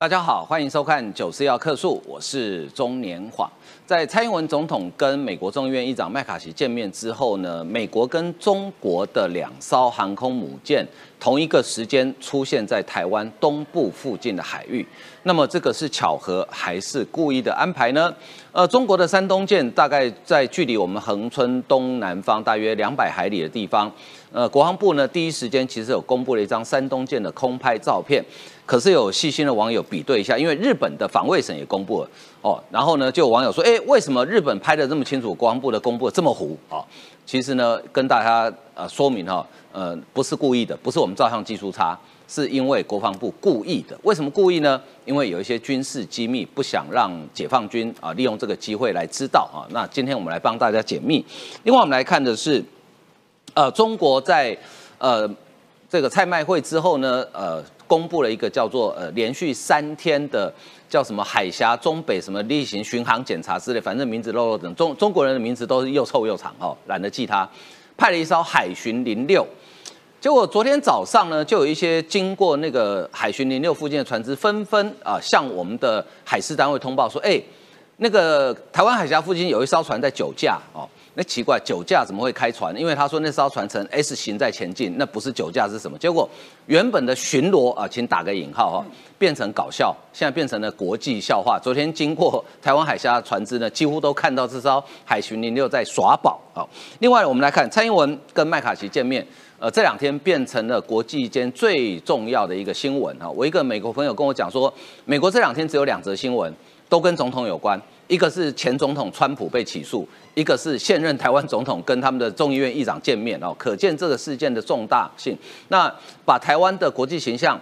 大家好，欢迎收看《九四要客诉》，我是中年晃。在蔡英文总统跟美国众议院议长麦卡锡见面之后呢，美国跟中国的两艘航空母舰同一个时间出现在台湾东部附近的海域。那么这个是巧合还是故意的安排呢？呃，中国的山东舰大概在距离我们恒春东南方大约两百海里的地方。呃，国防部呢第一时间其实有公布了一张山东舰的空拍照片。可是有细心的网友比对一下，因为日本的防卫省也公布了哦，然后呢，就有网友说，哎，为什么日本拍的这么清楚，国防部的公布的这么糊啊？其实呢，跟大家呃说明哈，呃，不是故意的，不是我们照相技术差，是因为国防部故意的。为什么故意呢？因为有一些军事机密，不想让解放军啊利用这个机会来知道啊。那今天我们来帮大家解密。另外，我们来看的是，呃，中国在呃这个蔡麦会之后呢，呃。公布了一个叫做呃连续三天的叫什么海峡中北什么例行巡航检查之类，反正名字漏漏等中中国人的名字都是又臭又长哦，懒得记它。派了一艘海巡零六，结果昨天早上呢，就有一些经过那个海巡零六附近的船只纷纷啊向我们的海事单位通报说，哎，那个台湾海峡附近有一艘船在酒驾哦。那奇怪，酒驾怎么会开船？因为他说那艘船呈 S 型在前进，那不是酒驾是什么？结果原本的巡逻啊，请打个引号哈，变成搞笑，现在变成了国际笑话。昨天经过台湾海峡船只呢，几乎都看到这艘海巡零六在耍宝啊。另外，我们来看蔡英文跟麦卡锡见面，呃，这两天变成了国际间最重要的一个新闻啊。我一个美国朋友跟我讲说，美国这两天只有两则新闻，都跟总统有关。一个是前总统川普被起诉，一个是现任台湾总统跟他们的众议院议长见面哦，可见这个事件的重大性。那把台湾的国际形象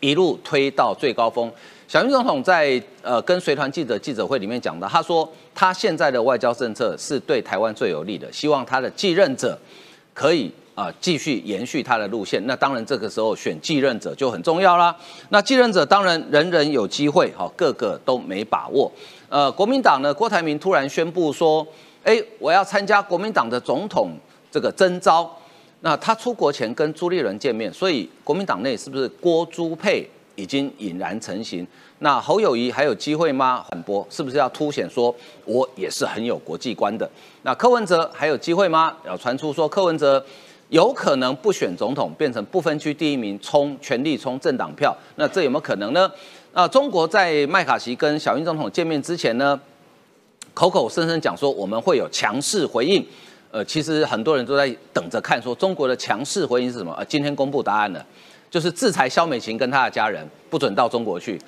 一路推到最高峰。小英总统在呃跟随团记者记者会里面讲的，他说他现在的外交政策是对台湾最有利的，希望他的继任者可以。啊，继续延续他的路线，那当然这个时候选继任者就很重要啦。那继任者当然人人有机会，哈，个个都没把握。呃，国民党呢，郭台铭突然宣布说，哎，我要参加国民党的总统这个征召。那他出国前跟朱立伦见面，所以国民党内是不是郭朱配已经引燃成型？那侯友谊还有机会吗？反驳是不是要凸显说我也是很有国际观的？那柯文哲还有机会吗？要传出说柯文哲。有可能不选总统，变成不分区第一名，冲全力冲政党票，那这有没有可能呢？那中国在麦卡锡跟小英总统见面之前呢，口口声声讲说我们会有强势回应，呃，其实很多人都在等着看，说中国的强势回应是什么？呃，今天公布答案了，就是制裁肖美琴跟她的家人，不准到中国去。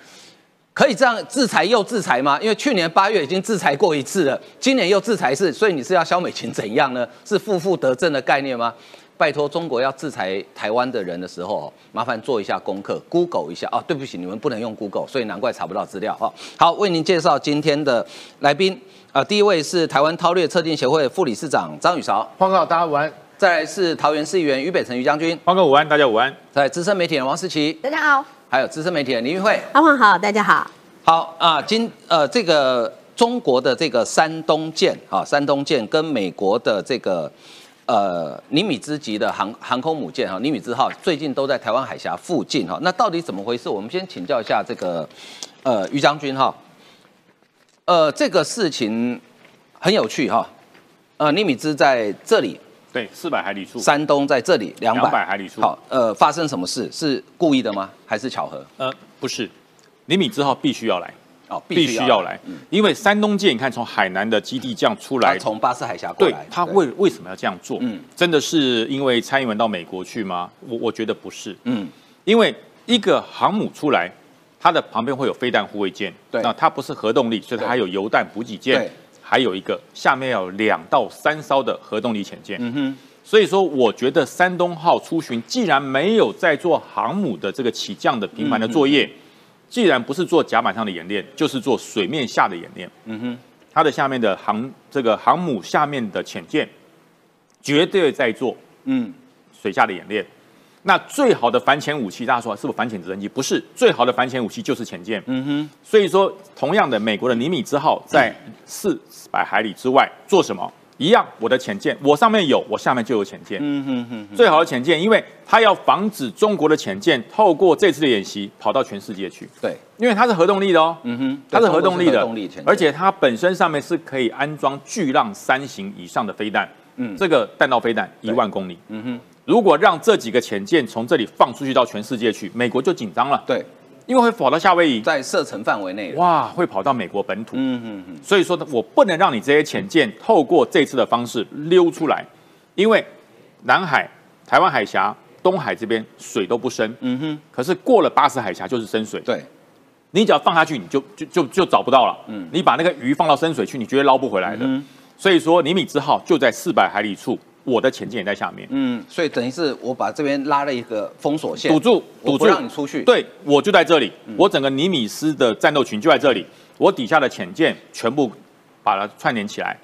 可以这样制裁又制裁吗？因为去年八月已经制裁过一次了，今年又制裁一次，所以你是要肖美琴怎样呢？是负负得正的概念吗？拜托，中国要制裁台湾的人的时候，麻烦做一下功课，Google 一下啊。对不起，你们不能用 Google，所以难怪查不到资料啊。好，为您介绍今天的来宾啊，第一位是台湾韬略测定协会副理事长张宇韶，黄哥，大家午安。再来是桃园市议员于北辰于将军，黄哥午安，大家午安。在资深媒体人王思琪，大家好。还有资深媒体人林玉慧，阿黄好，大家好。好啊，今呃这个中国的这个山东舰啊，山东舰跟美国的这个。呃，尼米兹级的航航空母舰哈，尼米兹号最近都在台湾海峡附近哈。那到底怎么回事？我们先请教一下这个呃于将军哈。呃，这个事情很有趣哈。呃，尼米兹在这里，对，四百海里处。山东在这里，两百海里处。好，呃，发生什么事？是故意的吗？还是巧合？呃，不是，尼米兹号必须要来。哦，必须要来，因为山东舰，你看从海南的基地这样出来，从巴士海峡过来，对，他为为什么要这样做？嗯，真的是因为蔡英文到美国去吗？我我觉得不是，嗯，因为一个航母出来，它的旁边会有飞弹护卫舰，对，那它不是核动力，所以它还有油弹补给舰，还有一个下面要有两到三艘的核动力潜舰，嗯哼，所以说我觉得山东号出巡既然没有在做航母的这个起降的频繁的作业。既然不是做甲板上的演练，就是做水面下的演练。嗯哼，它的下面的航这个航母下面的潜舰，绝对在做嗯水下的演练。那最好的反潜武器，大家说是不是反潜直升机？不是，最好的反潜武器就是潜舰。嗯哼，所以说同样的，美国的尼米兹号在四百海里之外做什么？一样，我的潜舰，我上面有，我下面就有潜舰。嗯哼哼，最好的潜舰，因为它要防止中国的潜舰透过这次的演习跑到全世界去。对，因为它是核动力的哦。嗯哼，它是核动力的，而且它本身上面是可以安装巨浪三型以上的飞弹。嗯，这个弹道飞弹一万公里。嗯哼，如果让这几个潜舰从这里放出去到全世界去，美国就紧张了。对。因为会跑到夏威夷，在射程范围内，哇，会跑到美国本土。嗯嗯嗯。所以说，我不能让你这些潜舰透过这次的方式溜出来，因为南海、台湾海峡、东海这边水都不深。嗯哼。可是过了巴士海峡就是深水。对。你只要放下去，你就就就就找不到了。嗯。你把那个鱼放到深水去，你绝对捞不回来的。嗯。所以说，尼米兹号就在四百海里处。我的潜舰也在下面，嗯，所以等于是我把这边拉了一个封锁线，堵住，堵住，让你出去。对，我就在这里，我整个尼米斯的战斗群就在这里，我底下的潜舰全部把它串联起来。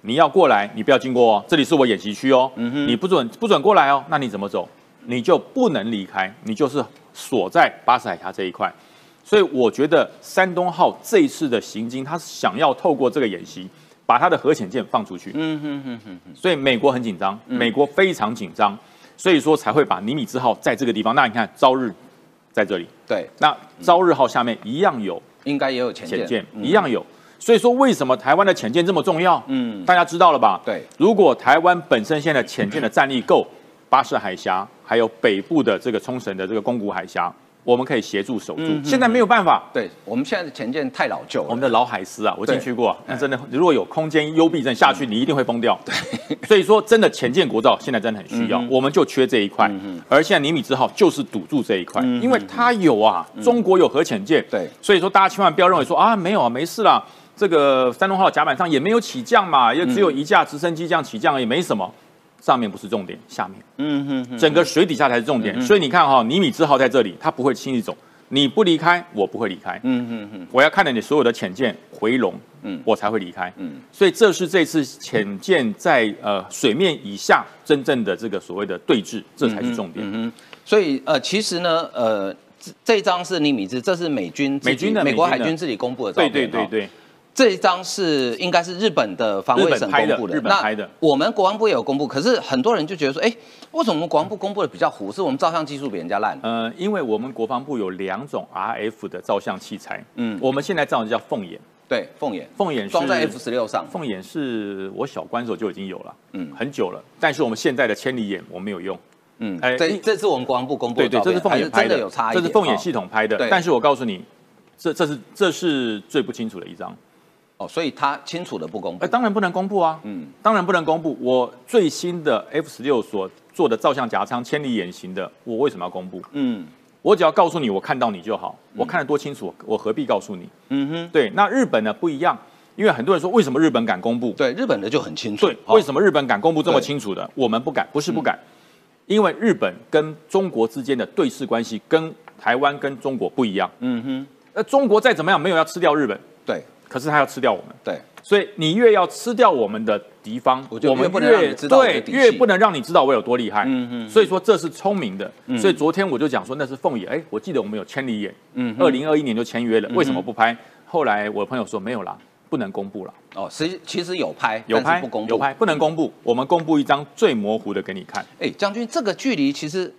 你要过来，你不要经过哦，这里是我演习区哦，你不准不准过来哦，那你怎么走？你就不能离开，你就是锁在巴士海峡这一块。所以我觉得山东号这一次的行经，他想要透过这个演习。把他的核潜舰放出去，嗯哼哼哼，所以美国很紧张，美国非常紧张，所以说才会把尼米兹号在这个地方。那你看，朝日在这里，对，那朝日号下面一样有，应该也有潜舰，一样有。所以说，为什么台湾的潜舰这么重要？嗯，大家知道了吧？对，如果台湾本身现在潜舰的战力够，巴士海峡还有北部的这个冲绳的这个宫古海峡。我们可以协助守住，现在没有办法。对我们现在的前舰太老旧了。我们的老海狮啊，我进去过，那真的，如果有空间幽闭症下去，你一定会疯掉。对，所以说真的前舰国造现在真的很需要，我们就缺这一块。而现在尼米兹号就是堵住这一块，因为它有啊，中国有核潜舰。对，所以说大家千万不要认为说啊，没有啊，没事啦，这个山东号甲板上也没有起降嘛，也只有一架直升机这样起降，也没什么。上面不是重点，下面，嗯哼，整个水底下才是重点。所以你看哈，尼米兹号在这里，它不会轻易走。你不离开，我不会离开。嗯哼哼，我要看着你所有的潜舰回笼，嗯，我才会离开。嗯，所以这是这次潜舰在呃水面以下真正的这个所谓的对峙，这才是重点。嗯所以呃，其实呢，呃，这这张是尼米兹，这是美军美军的美国海军自己公布的照片。对对对对。这一张是应该是日本的防卫省公布的，日本拍的。我们国防部也有公布，可是很多人就觉得说，哎，为什么我们国防部公布的比较糊？是我们照相技术比人家烂？呃，因为我们国防部有两种 RF 的照相器材，嗯，我们现在照的叫凤眼，对，凤眼，凤眼装在 F 十六上，凤眼是我小关时候就已经有了，嗯，很久了。但是我们现在的千里眼我没有用，嗯，哎，这这次我们国防部公布，对对，这是凤眼拍的，有差这是凤眼系统拍的。但是我告诉你，这这是这是最不清楚的一张。哦，所以他清楚的不公布，哎，当然不能公布啊，嗯，当然不能公布。我最新的 F 十六所做的照相夹舱千里眼型的，我为什么要公布？嗯，我只要告诉你我看到你就好，我看得多清楚，我何必告诉你？嗯哼，对。那日本呢不一样，因为很多人说为什么日本敢公布？对，日本的就很清楚。对，为什么日本敢公布这么清楚的？我们不敢，不是不敢，因为日本跟中国之间的对视关系跟台湾跟中国不一样。嗯哼，那中国再怎么样没有要吃掉日本。对。可是他要吃掉我们，对，所以你越要吃掉我们的敌方，我们越对越不能让你知道我有多厉害。嗯嗯，所以说这是聪明的。所以昨天我就讲说那是凤眼，哎，我记得我们有千里眼，嗯，二零二一年就签约了，为什么不拍？后来我的朋友说没有啦，不能公布了。哦，实其实有拍，有拍不公布，有拍不能公布，我们公布一张最模糊的给你看。哎，将军，这个距离其实。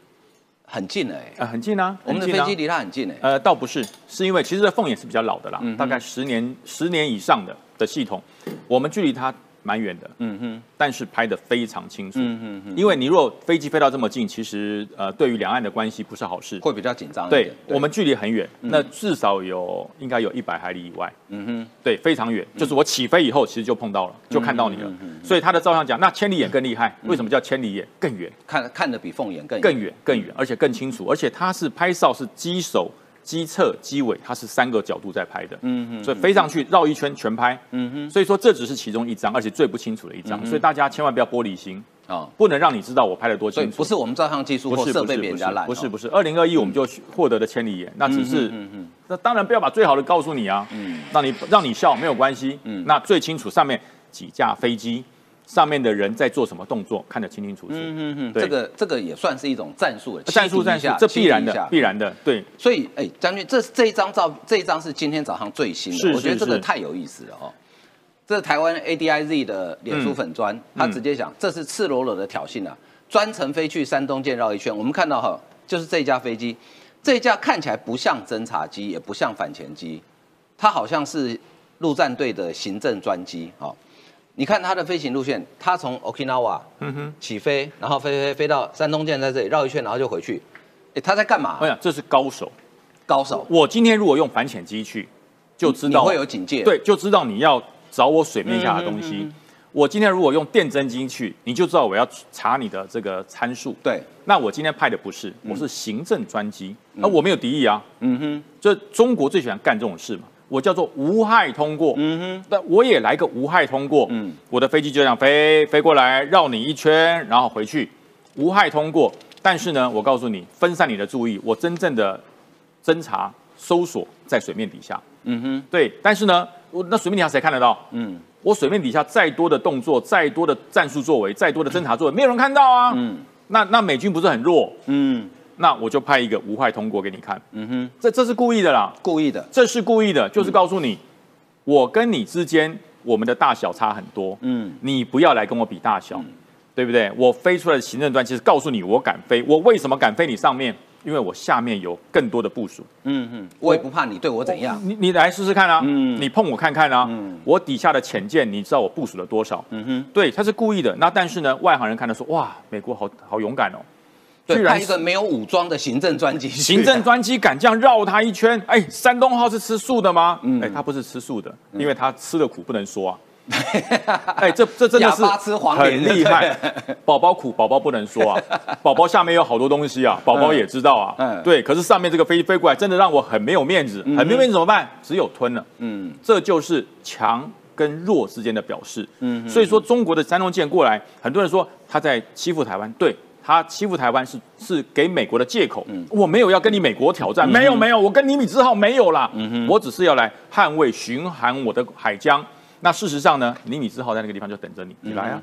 很近哎，呃，很近啊，我们的飞机离它很近哎。呃，倒不是，是因为其实这凤眼是比较老的啦，大概十年、十年以上的的系统，我们距离它。蛮远的，嗯哼，但是拍的非常清楚，嗯哼哼。因为你如果飞机飞到这么近，其实呃，对于两岸的关系不是好事，会比较紧张。对，我们距离很远，那至少有应该有一百海里以外，嗯哼，对，非常远。就是我起飞以后，其实就碰到了，就看到你了。所以他的照相讲，那千里眼更厉害，为什么叫千里眼？更远，看看的比凤眼更更远更远，而且更清楚，而且他是拍照是机手。机侧、机尾，它是三个角度在拍的，嗯哼，所以飞上去绕一圈全拍，嗯哼，所以说这只是其中一张，而且最不清楚的一张，所以大家千万不要玻璃心啊，不能让你知道我拍的多清楚。不是我们照相技术或设备比人家烂，不是不是。二零二一我们就获得的千里眼，那只是，那当然不要把最好的告诉你啊，嗯，让你让你笑没有关系，嗯，那最清楚上面几架飞机。上面的人在做什么动作，看得清清楚楚。嗯嗯嗯，这个这个也算是一种战术的战术战术，这必然的必然的。对，所以哎，将军，这这一张照，这一张是今天早上最新的，我觉得这个太有意思了哦。这是台湾 ADIZ 的脸书粉砖，他直接讲这是赤裸裸的挑衅啊，专程飞去山东舰绕一圈。我们看到哈，就是这架飞机，这架看起来不像侦察机，也不像反潜机，它好像是陆战队的行政专机。哈，你看它的飞行路线，它从 Okinawa 起飞，然后飞飞飞到山东舰在这里绕一圈，然后就回去。哎，他在干嘛？我想这是高手，高手。我今天如果用反潜机去，就知道会有警戒，对，就知道你要。找我水面下的东西，我今天如果用电侦机去，你就知道我要查你的这个参数。对，那我今天派的不是，我是行政专机，那我没有敌意啊。嗯哼，这中国最喜欢干这种事嘛，我叫做无害通过。嗯哼，那我也来个无害通过。嗯，我的飞机就这样飞飞过来，绕你一圈，然后回去，无害通过。但是呢，我告诉你，分散你的注意，我真正的侦查搜索在水面底下。嗯哼，对，但是呢。我那水面底下谁看得到？嗯，我水面底下再多的动作，再多的战术作为，再多的侦查作为，没有人看到啊。嗯，那那美军不是很弱？嗯，那我就派一个无害通过给你看。嗯哼，这这是故意的啦，故意的，这是故意的，就是告诉你，我跟你之间我们的大小差很多。嗯，你不要来跟我比大小，对不对？我飞出来的行政端其实告诉你，我敢飞，我为什么敢飞你上面？因为我下面有更多的部署，嗯哼，我也不怕你对我怎样，你你来试试看啊，嗯，你碰我看看啊，嗯，我底下的潜舰你知道我部署了多少？嗯哼，对，他是故意的。那但是呢，外行人看到说，哇，美国好好勇敢哦，居然一个没有武装的行政专机，行政专机敢这样绕他一圈？哎，山东号是吃素的吗？嗯，哎，他不是吃素的，因为他吃的苦不能说啊。哎，这这真的是很厉害。宝宝苦，宝宝不能说啊。宝宝下面有好多东西啊，宝宝也知道啊。嗯，对。可是上面这个飞飞过来，真的让我很没有面子，很没有面子怎么办？只有吞了。嗯，这就是强跟弱之间的表示。嗯，所以说中国的山东舰过来，很多人说他在欺负台湾，对他欺负台湾是是给美国的借口。嗯，我没有要跟你美国挑战，没有没有，我跟尼米兹号没有啦。我只是要来捍卫巡航我的海疆。那事实上呢，尼米兹号在那个地方就等着你，你来啊，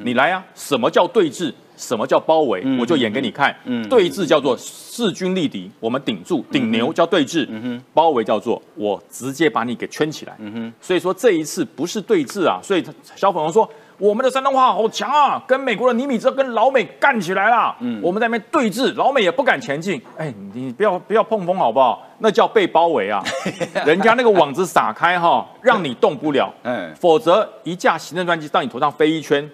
你来啊！什么叫对峙？什么叫包围？我就演给你看。对峙叫做势均力敌，我们顶住顶牛叫对峙。包围叫做我直接把你给圈起来。所以说这一次不是对峙啊，所以小粉红说。我们的山东话好强啊，跟美国的尼米兹跟老美干起来了。嗯，我们在那边对峙，老美也不敢前进。哎，你不要不要碰风好不好？那叫被包围啊，人家那个网子撒开哈，让你动不了。嗯，否则一架行政专机到你头上飞一圈。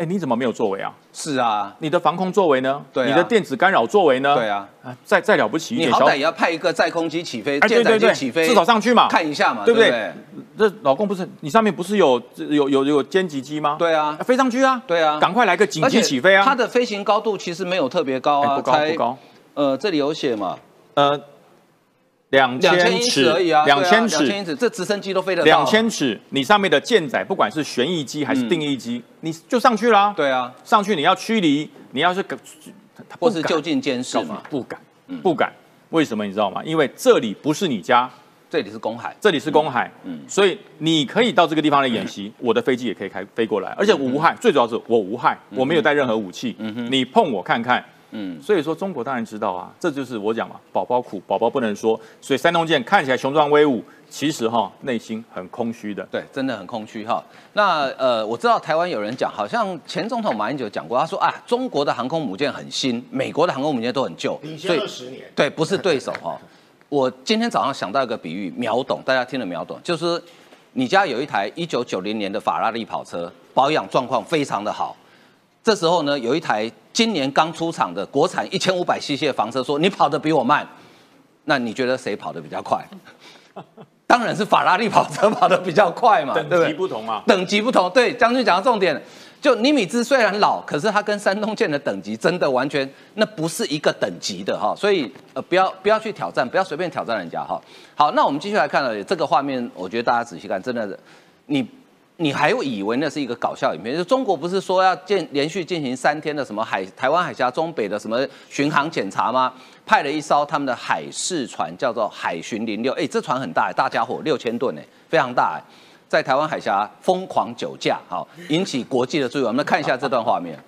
哎，你怎么没有作为啊？是啊，你的防空作为呢？对，你的电子干扰作为呢？对啊，再再了不起一点，你好歹也要派一个载空机起飞，舰载机起飞，至少上去嘛，看一下嘛，对不对？这老公不是你上面不是有有有有歼击机吗？对啊，飞上去啊，对啊，赶快来个紧急起飞啊！它的飞行高度其实没有特别高啊，不高不高。呃，这里有写嘛，呃。两千尺而已啊，两千尺，两千尺，这直升机都飞得到。两千尺，你上面的舰载，不管是旋翼机还是定翼机，你就上去啦。对啊，上去你要驱离，你要是或是就近监视嘛，不敢，不敢。为什么你知道吗？因为这里不是你家，这里是公海，这里是公海，嗯，所以你可以到这个地方来演习，我的飞机也可以开飞过来，而且我无害，最主要是我无害，我没有带任何武器，嗯哼，你碰我看看。嗯，所以说中国当然知道啊，这就是我讲嘛，宝宝苦，宝宝不能说。所以山东舰看起来雄壮威武，其实哈内心很空虚的。对，真的很空虚哈。那呃，我知道台湾有人讲，好像前总统马英九讲过，他说啊，中国的航空母舰很新，美国的航空母舰都很旧，领先二十年。对，不是对手哈。我今天早上想到一个比喻，秒懂，大家听了秒懂，就是你家有一台一九九零年的法拉利跑车，保养状况非常的好。这时候呢，有一台今年刚出厂的国产一千五百 cc 的房车，说你跑得比我慢，那你觉得谁跑得比较快？当然是法拉利跑车跑得比较快嘛，等级不同嘛，等级不同。对，将军讲到重点，就尼米兹虽然老，可是它跟山东舰的等级真的完全那不是一个等级的哈，所以呃不要不要去挑战，不要随便挑战人家哈。好，那我们继续来看了这个画面，我觉得大家仔细看，真的是你。你还会以为那是一个搞笑影片？就中国不是说要进连续进行三天的什么海台湾海峡中北的什么巡航检查吗？派了一艘他们的海事船，叫做海巡零六。哎，这船很大，大家伙六千吨哎，非常大哎，在台湾海峡疯狂酒驾，好引起国际的注意。我们看一下这段画面。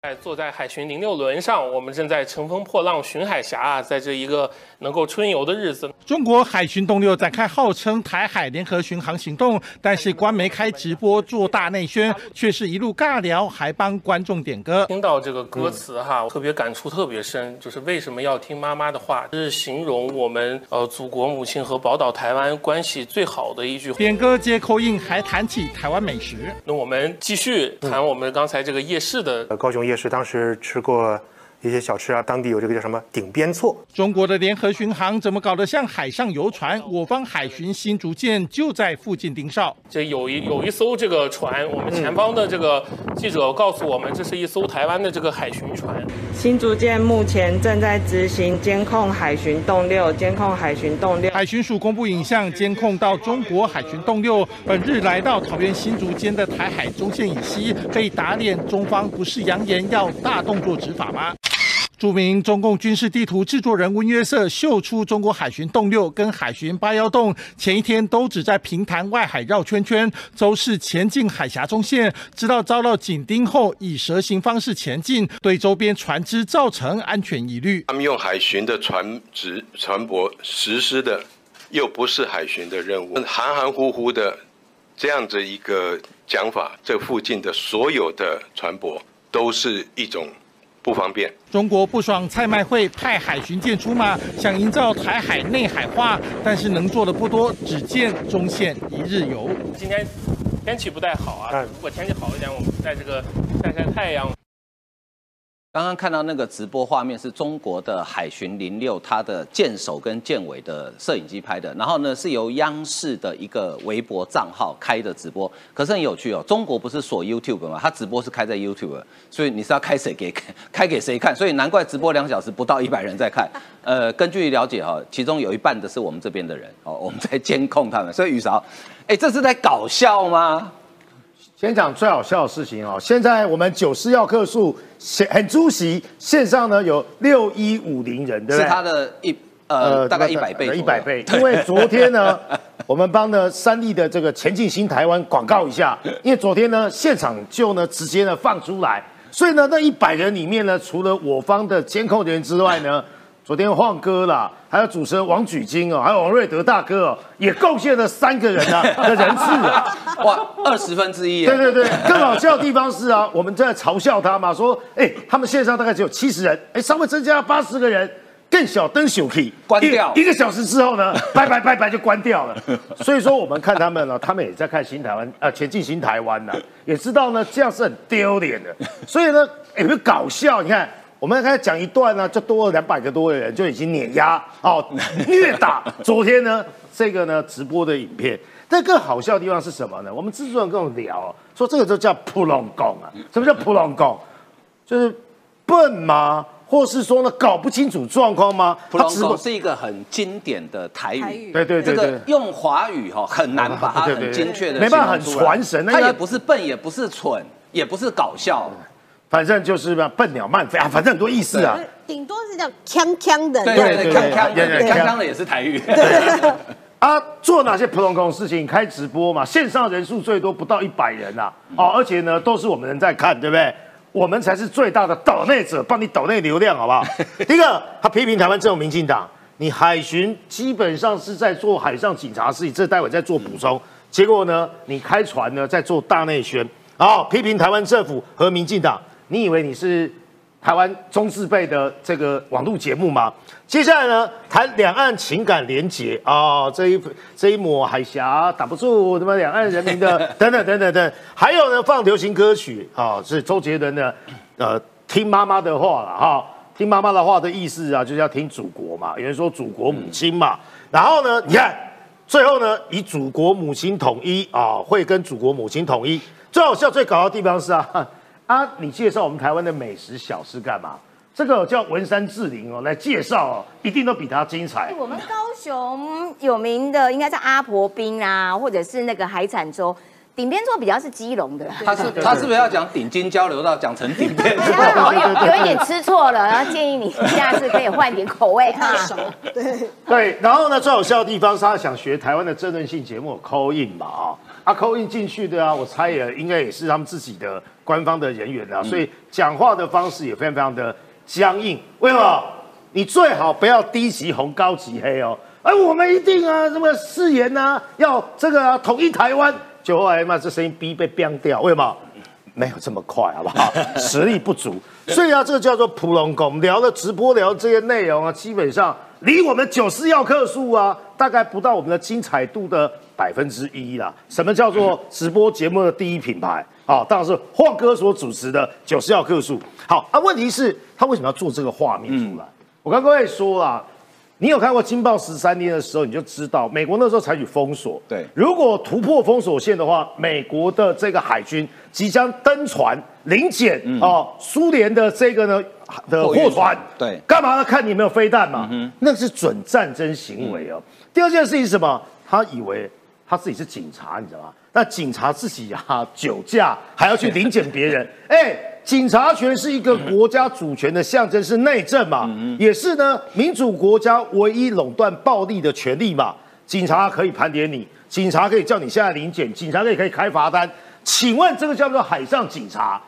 在坐在海巡零六轮上，我们正在乘风破浪巡海峡啊，在这一个能够春游的日子。中国海巡动六展开号称台海联合巡航行动，但是官媒开直播做大内宣，却是一路尬聊，还帮观众点歌。听到这个歌词哈，特别感触特别深，就是为什么要听妈妈的话？这是形容我们呃祖国母亲和宝岛台湾关系最好的一句。点歌接口音，还谈起台湾美食。那我们继续谈我们刚才这个夜市的高雄。也是当时吃过一些小吃啊，当地有这个叫什么顶边错。中国的联合巡航怎么搞得像海上游船？我方海巡新竹舰就在附近盯梢。这有一有一艘这个船，我们前方的这个记者告诉我们，这是一艘台湾的这个海巡船。新竹舰目前正在执行监控海巡动六，监控海巡动六。海巡署公布影像，监控到中国海巡动六本日来到桃园新竹间的台海中线以西，被打脸。中方不是扬言要大动作执法吗？著名中共军事地图制作人温约瑟秀出中国海巡洞六跟海巡八幺洞前一天都只在平潭外海绕圈圈，周四前进海峡中线，直到遭到紧盯后，以蛇形方式前进，对周边船只造成安全疑虑。他们用海巡的船只船舶实施的，又不是海巡的任务，含含糊糊的这样子一个讲法，这附近的所有的船舶都是一种。不方便。中国不爽蔡麦会派海巡舰出马，想营造台海内海化，但是能做的不多，只见中线一日游。今天天气不太好啊，如果天气好一点，我们在这个晒晒太阳。刚刚看到那个直播画面是中国的海巡零六，它的舰首跟舰尾的摄影机拍的，然后呢是由央视的一个微博账号开的直播，可是很有趣哦，中国不是锁 YouTube 吗？它直播是开在 YouTube，所以你是要开谁给开给谁看？所以难怪直播两小时不到一百人在看。呃，根据了解哈，其中有一半的是我们这边的人哦，我们在监控他们。所以宇韶，哎，这是在搞笑吗？先讲最好笑的事情哦，现在我们九四要客数线很出席，线上呢有六一五零人，对不对？是他的一呃大概一百倍，一百倍。因为昨天呢，我们帮呢三立的这个前进新台湾广告一下，因为昨天呢现场就呢直接呢放出来，所以呢那一百人里面呢，除了我方的监控人员之外呢。昨天晃哥啦，还有主持人王举金哦，还有王瑞德大哥哦，也贡献了三个人啊 的人次啊，哇，二十分之一。对对对，更好笑的地方是啊，我们在嘲笑他嘛，说哎，他们线上大概只有七十人，哎，稍微增加八十个人，更小灯小 K 关掉，一个小时之后呢，拜拜拜拜就关掉了。所以说我们看他们呢，他们也在看新台湾啊，前进新台湾呐，也知道呢这样是很丢脸的，所以呢，有没有搞笑？你看。我们开始讲一段呢，就多了两百个多的人就已经碾压哦，虐打。昨天呢，这个呢直播的影片，但更好笑的地方是什么呢？我们制作人跟我聊说，这个就叫普隆拱啊。什么叫普隆拱？就是笨吗？或是说呢搞不清楚状况吗？普隆拱是一个很经典的台语，对对对对，用华语哈很难把它 很精确的，没办法很传神。它也不是笨，也不是蠢，也不是搞笑。反正就是吧，笨鸟慢飞啊，反正很多意思啊。顶多是叫锵锵的，对对对，锵锵锵锵的也是台语。啊，做哪些普通工事情？开直播嘛，线上人数最多不到一百人呐。哦，而且呢，都是我们人在看，对不对？我们才是最大的岛内者，帮你岛内流量，好不好？第一个，他批评台湾这种民进党，你海巡基本上是在做海上警察事情，这待会再做补充。结果呢，你开船呢在做大内宣，哦，批评台湾政府和民进党。你以为你是台湾中字辈的这个网络节目吗？接下来呢，谈两岸情感连结。啊，这一这一抹海峡挡不住什么两岸人民的 等等等等等，还有呢，放流行歌曲。啊，是周杰伦的呃，听妈妈的话了哈，听妈妈的话的意思啊，就是要听祖国嘛，有人说祖国母亲嘛，然后呢，你看最后呢，以祖国母亲统一啊，会跟祖国母亲统一，最好笑最搞的地方是啊。啊，你介绍我们台湾的美食小吃干嘛？这个叫文山志玲哦，来介绍哦，一定都比他精彩。我们高雄有名的应该是阿婆冰啊，或者是那个海产粥。顶边座比较是基隆的。他是他是不是要讲顶尖交流到讲成顶边？有有一点吃错了，然后建议你下次可以换点口味哈。对对，然后呢，最好笑的地方是他想学台湾的争论性节目 call in 嘛啊。啊，扣印进去的啊，我猜也应该也是他们自己的官方的人员啊，所以讲话的方式也非常非常的僵硬。为什么？你最好不要低级红高级黑哦。哎，我们一定啊，什么誓言啊，要这个啊，统一台湾。就后来嘛，这声音逼被变掉，为什么？没有这么快，好不好？实力不足。所以啊，这个叫做普龙宫。聊的直播聊这些内容啊，基本上离我们九四要客数啊，大概不到我们的精彩度的百分之一啦。什么叫做直播节目的第一品牌？啊，当然是霍哥所主持的九十要客数。好，啊，问题是，他为什么要做这个画面出来？我跟各位说啊。你有看过《金报》十三天的时候，你就知道美国那时候采取封锁。对，如果突破封锁线的话，美国的这个海军即将登船临检啊，苏联的这个呢的货船。对，干嘛呢？看你有没有飞弹嘛。嗯，那是准战争行为哦。第二件事情是什么？他以为他自己是警察，你知道吗？那警察自己啊酒驾，还要去临检别人，哎。警察权是一个国家主权的象征，是内政嘛，也是呢民主国家唯一垄断暴力的权利嘛。警察可以盘点你，警察可以叫你现在临检，警察可以可以开罚单。请问这个叫做海上警察？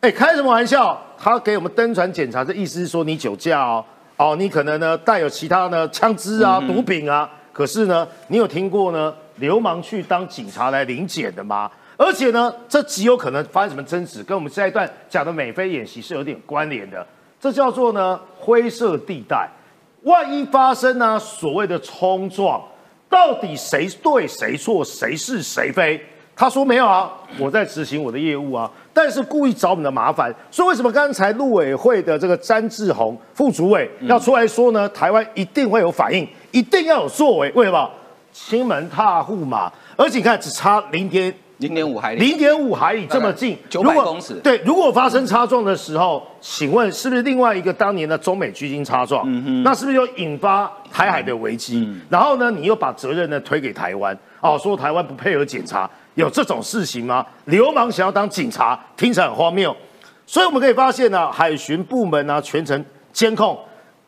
哎，开什么玩笑？他给我们登船检查，的意思是说你酒驾哦，哦，你可能呢带有其他呢枪支啊、毒品啊。可是呢，你有听过呢流氓去当警察来临检的吗？而且呢，这极有可能发生什么争执，跟我们下一段讲的美菲演习是有点关联的。这叫做呢灰色地带。万一发生呢所谓的冲撞，到底谁对谁错，谁是谁非？他说没有啊，我在执行我的业务啊，但是故意找我们的麻烦。所以为什么刚才陆委会的这个詹志宏副主委要出来说呢？台湾一定会有反应，一定要有作为。为什么？亲门踏户嘛。而且你看，只差零点。零点五海里，零点五海里这么近，九百公尺。对，如果发生擦撞的时候，请问是不是另外一个当年的中美巨鲸擦撞？嗯哼，那是不是又引发台海的危机？然后呢，你又把责任呢推给台湾？哦，说台湾不配合检查，有这种事情吗？流氓想要当警察，听起来很荒谬。所以我们可以发现呢，海巡部门呢全程监控，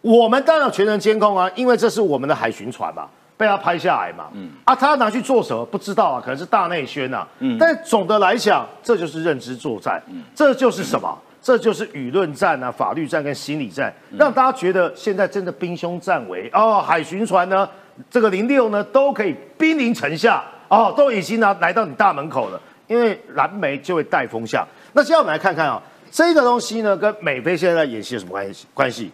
我们当然全程监控啊，因为这是我们的海巡船嘛。被他拍下来嘛？嗯啊，他拿去做什么？不知道啊，可能是大内宣呐。嗯，但总的来讲，这就是认知作战。嗯，这就是什么？这就是舆论战啊，法律战跟心理战，让大家觉得现在真的兵凶战危哦。海巡船呢，这个零六呢，都可以兵临城下哦，都已经呢来到你大门口了。因为蓝莓就会带风向。那现在我们来看看啊，这个东西呢，跟美菲现在演戏有什么关系？关系？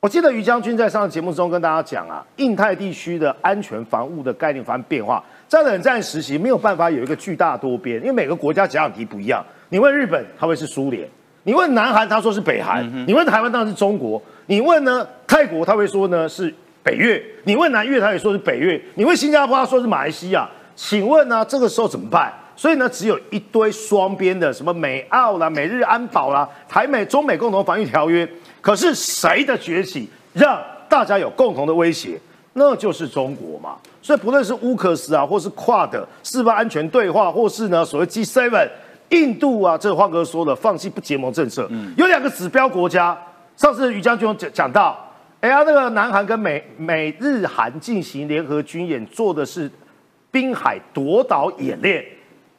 我记得于将军在上次节目中跟大家讲啊，印太地区的安全防务的概念发生变化，在冷战时期没有办法有一个巨大多边，因为每个国家假想敌不一样。你问日本，他会是苏联；你问南韩，他说是北韩；你问台湾，当然是中国；你问呢泰国，他会说呢是北越；你问南越，他也说是北越；你问新加坡，他说是马来西亚。请问呢这个时候怎么办？所以呢，只有一堆双边的，什么美澳啦、美日安保啦、台美中美共同防御条约。可是谁的崛起让大家有共同的威胁？那就是中国嘛。所以不论是乌克斯啊，或是跨的四方安全对话，或是呢所谓 G7，印度啊，这个换哥说的放弃不结盟政策，有两个指标国家。上次于将军讲讲到，哎呀，那个南韩跟美美日韩进行联合军演，做的是滨海夺岛演练。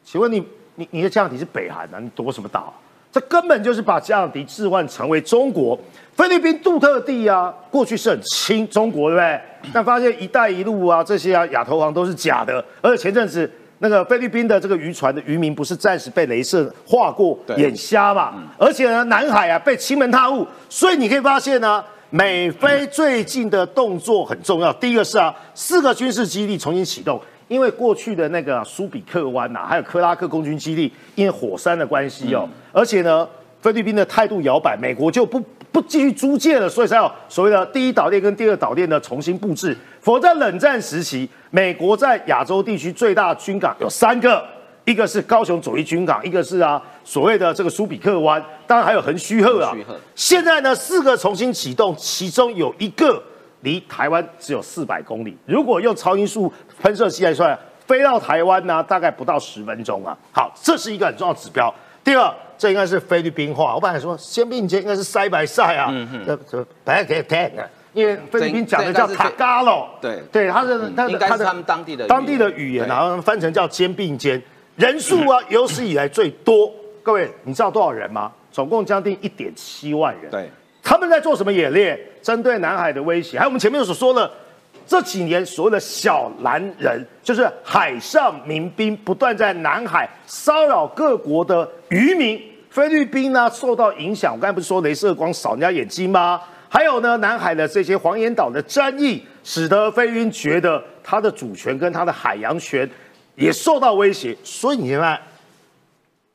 请问你你你的这样你是北韩啊？你夺什么岛？这根本就是把加尔迪置换成为中国菲律宾杜特地啊，过去是很亲中国，对不对？但发现“一带一路”啊，这些啊亚投行都是假的。而且前阵子那个菲律宾的这个渔船的渔民不是暂时被镭射划过眼瞎嘛？而且呢，南海啊被欺门踏户，所以你可以发现呢，美菲最近的动作很重要。第一个是啊，四个军事基地重新启动。因为过去的那个苏比克湾呐，还有克拉克空军基地，因为火山的关系哦，而且呢，菲律宾的态度摇摆，美国就不不继续租借了，所以才有所谓的第一岛链跟第二岛链的重新布置。否则冷战时期，美国在亚洲地区最大军港有三个，一个是高雄左翼军港，一个是啊所谓的这个苏比克湾，当然还有横须贺啊。现在呢，四个重新启动，其中有一个。离台湾只有四百公里，如果用超音速喷射器来算，飞到台湾呢，大概不到十分钟啊。好，这是一个很重要指标。第二，这应该是菲律宾话。我本来说，先并肩应该是塞白塞啊，这这白给 t a 因为菲律宾讲的叫塔嘎喽，对对，他的他的他的他们当地的当地的语言，然后翻成叫肩并肩，人数啊 有史以来最多。各位，你知道多少人吗？总共将近一点七万人。对，他们在做什么演练？针对南海的威胁，还有我们前面所说的这几年所谓的小蓝人，就是海上民兵不断在南海骚扰各国的渔民。菲律宾呢受到影响，我刚才不是说镭射光扫人家眼睛吗？还有呢，南海的这些黄岩岛的争议，使得菲律宾觉得它的主权跟它的海洋权也受到威胁。所以你看，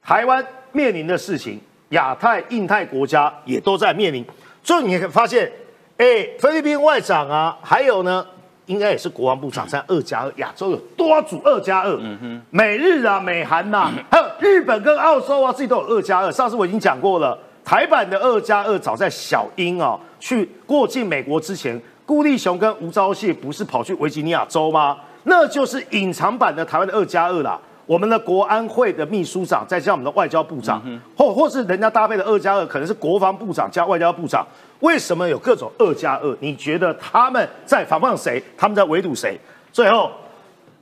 台湾面临的事情，亚太、印太国家也都在面临。所以你可以发现，哎，菲律宾外长啊，还有呢。应该也是国防部长在二加二，亚洲有多组二加二，嗯哼，美日啊、美韩呐，还有日本跟澳洲啊，自己都有二加二。上次我已经讲过了，台版的二加二，早在小英啊去过境美国之前，顾立雄跟吴钊燮不是跑去维吉尼亚州吗？那就是隐藏版的台湾的二加二啦。我们的国安会的秘书长，再加我们的外交部长，或或是人家搭配的二加二，可能是国防部长加外交部长。为什么有各种二加二？你觉得他们在防范谁？他们在围堵谁？最后，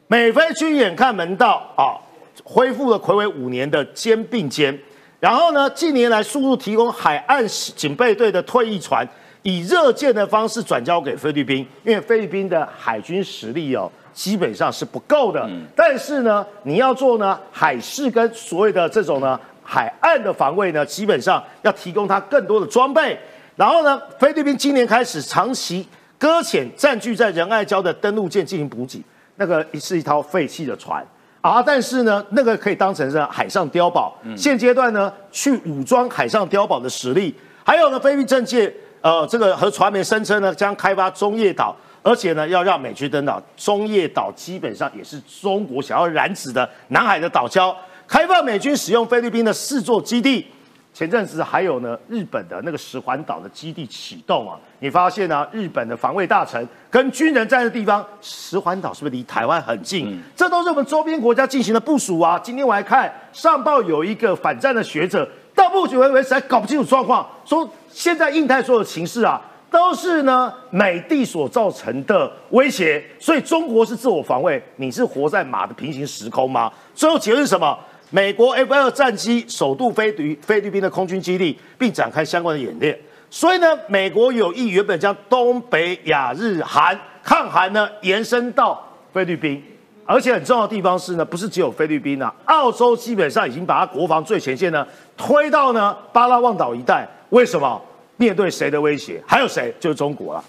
美菲军眼看门道啊，恢复了魁违五年的肩并肩。然后呢，近年来速度提供海岸警备队的退役船，以热舰的方式转交给菲律宾，因为菲律宾的海军实力哦。基本上是不够的，但是呢，你要做呢海事跟所谓的这种呢海岸的防卫呢，基本上要提供它更多的装备。然后呢，菲律宾今年开始长期搁浅占据在仁爱礁的登陆舰进行补给，那个是一套废弃的船啊，但是呢，那个可以当成是海上碉堡。现阶段呢，去武装海上碉堡的实力，还有呢，菲律宾政界呃这个和传媒声称呢，将开发中业岛。而且呢，要让美军登岛，中业岛基本上也是中国想要染指的南海的岛礁。开放美军使用菲律宾的四座基地，前阵子还有呢，日本的那个石环岛的基地启动啊，你发现呢，日本的防卫大臣跟军人在的地方，石环岛是不是离台湾很近？这都是我们周边国家进行的部署啊。今天我还看上报有一个反战的学者，到目前为止还搞不清楚状况，说现在印太所有的情势啊。都是呢，美帝所造成的威胁，所以中国是自我防卫，你是活在马的平行时空吗？最后结论是什么？美国 F 二战机首度飞离菲律宾的空军基地，并展开相关的演练。所以呢，美国有意原本将东北亚日韩抗韩呢延伸到菲律宾，而且很重要的地方是呢，不是只有菲律宾啊，澳洲基本上已经把它国防最前线呢推到呢巴拉望岛一带。为什么？面对谁的威胁？还有谁？就是中国了。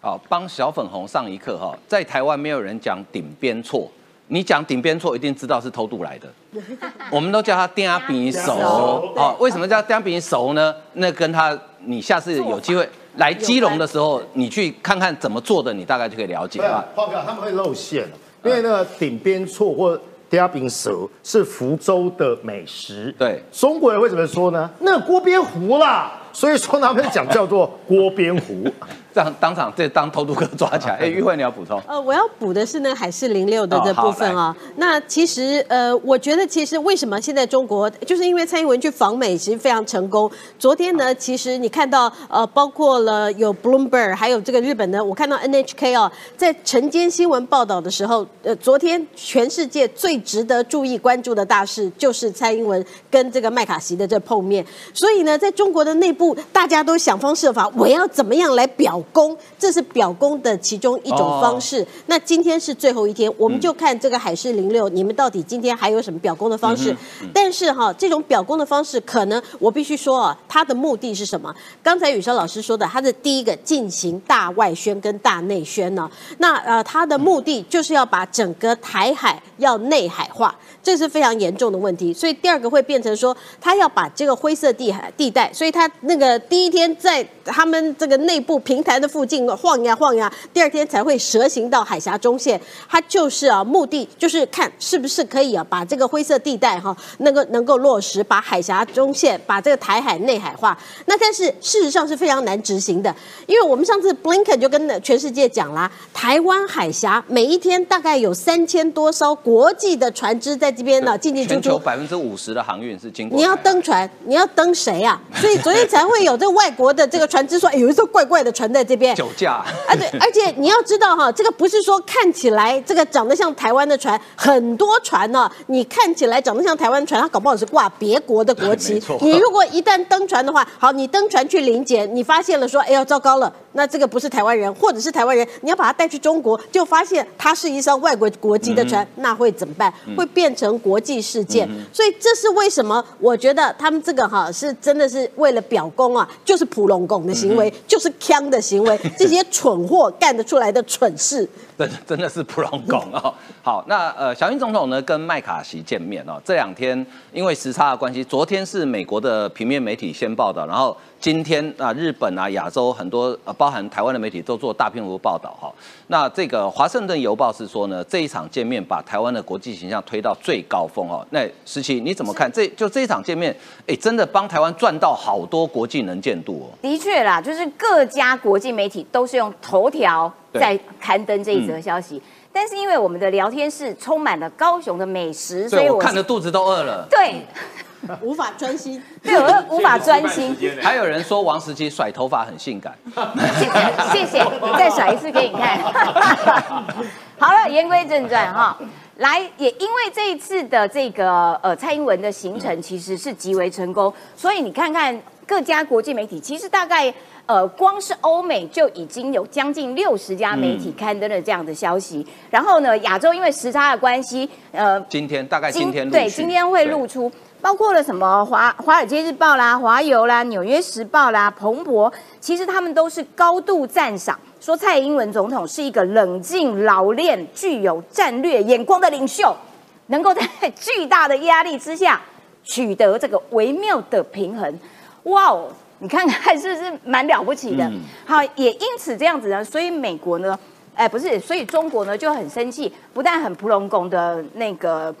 好，帮小粉红上一课哈，在台湾没有人讲顶边错，你讲顶边错，一定知道是偷渡来的。我们都叫他丁阿比熟哦。为什么叫丁阿比熟呢？那跟他，你下次有机会来基隆的时候，你去看看怎么做的，你大概就可以了解了。报告他们会露馅因为那个顶边错或丁阿比熟是福州的美食。对，中国人为什么说呢？那锅边糊啦。所以说他们讲叫做锅边糊，这样当场这当偷渡客抓起来。哎，玉慧你要补充？呃，我要补的是呢海事零六的这部分啊。那其实呃，我觉得其实为什么现在中国就是因为蔡英文去访美其实非常成功。昨天呢，其实你看到呃，包括了有 Bloomberg，还有这个日本的，我看到 NHK 啊，在晨间新闻报道的时候，呃，昨天全世界最值得注意关注的大事就是蔡英文跟这个麦卡锡的这碰面。所以呢，在中国的内部。大家都想方设法，我要怎么样来表功？这是表功的其中一种方式。那今天是最后一天，我们就看这个海事零六，你们到底今天还有什么表功的方式？但是哈，这种表功的方式，可能我必须说啊，它的目的是什么？刚才雨潇老师说的，它的第一个进行大外宣跟大内宣呢。那呃，它的目的就是要把整个台海要内海化。这是非常严重的问题，所以第二个会变成说，他要把这个灰色地海地带，所以他那个第一天在他们这个内部平台的附近晃呀晃呀，第二天才会蛇行到海峡中线，它就是啊，目的就是看是不是可以啊，把这个灰色地带哈，那个能够落实，把海峡中线，把这个台海内海化。那但是事实上是非常难执行的，因为我们上次 Blinken 就跟全世界讲啦，台湾海峡每一天大概有三千多艘国际的船只在。这边呢，进进出出，全球百分之五十的航运是经过。你要登船，你要登谁啊？所以昨天才会有这个外国的这个船只说，哎，有一艘怪怪的船在这边，酒驾。啊，对，而且你要知道哈，这个不是说看起来这个长得像台湾的船，很多船呢，你看起来长得像台湾船，它搞不好是挂别国的国旗。你如果一旦登船的话，好，你登船去临检，你发现了说，哎呀，糟糕了，那这个不是台湾人，或者是台湾人，你要把他带去中国，就发现他是一艘外国国籍的船，那会怎么办？会变成国际事件。所以这是为什么？我觉得他们这个哈是真的是为了表功啊，就是普龙拱的行为，就是腔的行为，这些蠢货干得出来的蠢事，真真的是普龙拱哦。好，那呃，小英总统呢跟麦卡锡见面哦，这两天因为时差的关系，昨天是美国的平面媒体先报道，然后。今天啊，日本啊，亚洲很多呃，包含台湾的媒体都做大篇幅报道哈。那这个《华盛顿邮报》是说呢，这一场见面把台湾的国际形象推到最高峰哦。那石琪你怎么看？这就这一场见面，哎，真的帮台湾赚到好多国际能见度哦。的确啦，就是各家国际媒体都是用头条在刊登这一则消息，但是因为我们的聊天室充满了高雄的美食，所以我看的肚子都饿了。对。无法专心，对，我无法专心。还有人说王石基甩头发很性感，谢谢，再甩一次给你看。好了，言归正传哈，来，也因为这一次的这个呃蔡英文的行程其实是极为成功，所以你看看各家国际媒体，其实大概呃光是欧美就已经有将近六十家媒体刊登了这样的消息，然后呢，亚洲因为时差的关系，呃，今天大概今天对今天会露出。包括了什么华华尔街日报啦、华邮啦、纽约时报啦、彭博，其实他们都是高度赞赏，说蔡英文总统是一个冷静、老练、具有战略眼光的领袖，能够在巨大的压力之下取得这个微妙的平衡。哇哦，你看看是不是蛮了不起的？好，也因此这样子呢，所以美国呢，哎，不是，所以中国呢就很生气，不但很扑龙宫的那个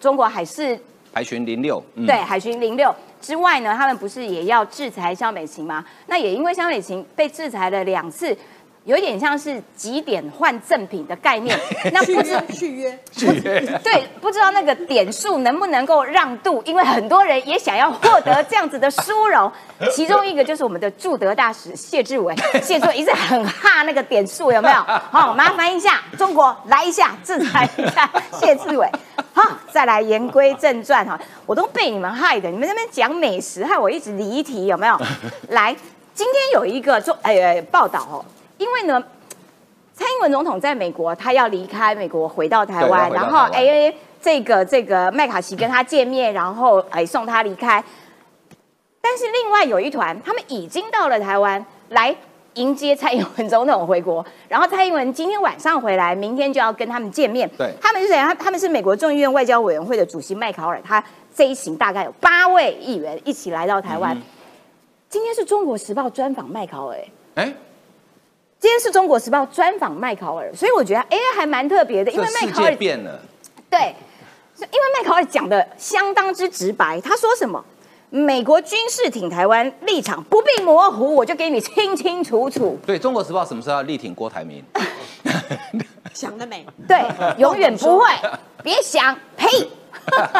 中国还是。海巡零六，对，海巡零六之外呢，他们不是也要制裁肖美琴吗？那也因为肖美琴被制裁了两次。有点像是几点换赠品的概念，那不知续约续约对，不知道那个点数能不能够让渡，因为很多人也想要获得这样子的殊荣。其中一个就是我们的驻德大使谢志伟，谢志伟一直很怕那个点数，有没有？好，麻烦一下，中国来一下制裁一下谢志伟。好，再来言归正传哈，我都被你们害的，你们那边讲美食害我一直离题，有没有？来，今天有一个做哎报道哦。因为呢，蔡英文总统在美国，他要离开美国回到台湾，然后哎，这个这个麦卡锡跟他见面，然后哎送他离开。但是另外有一团，他们已经到了台湾来迎接蔡英文总统回国，然后蔡英文今天晚上回来，明天就要跟他们见面。对，他们是谁？他他们是美国众议院外交委员会的主席麦考尔，他这一行大概有八位议员一起来到台湾。今天是中国时报专访麦考尔，哎。今天是中国时报专访麦考尔，所以我觉得哎还蛮特别的，因为麦考尔变了，对，因为麦考尔讲的相当之直白，他说什么？美国军事挺台湾立场不必模糊，我就给你清清楚楚。对中国时报什么时候要力挺郭台铭？想得美，对，永远不会，别想，呸！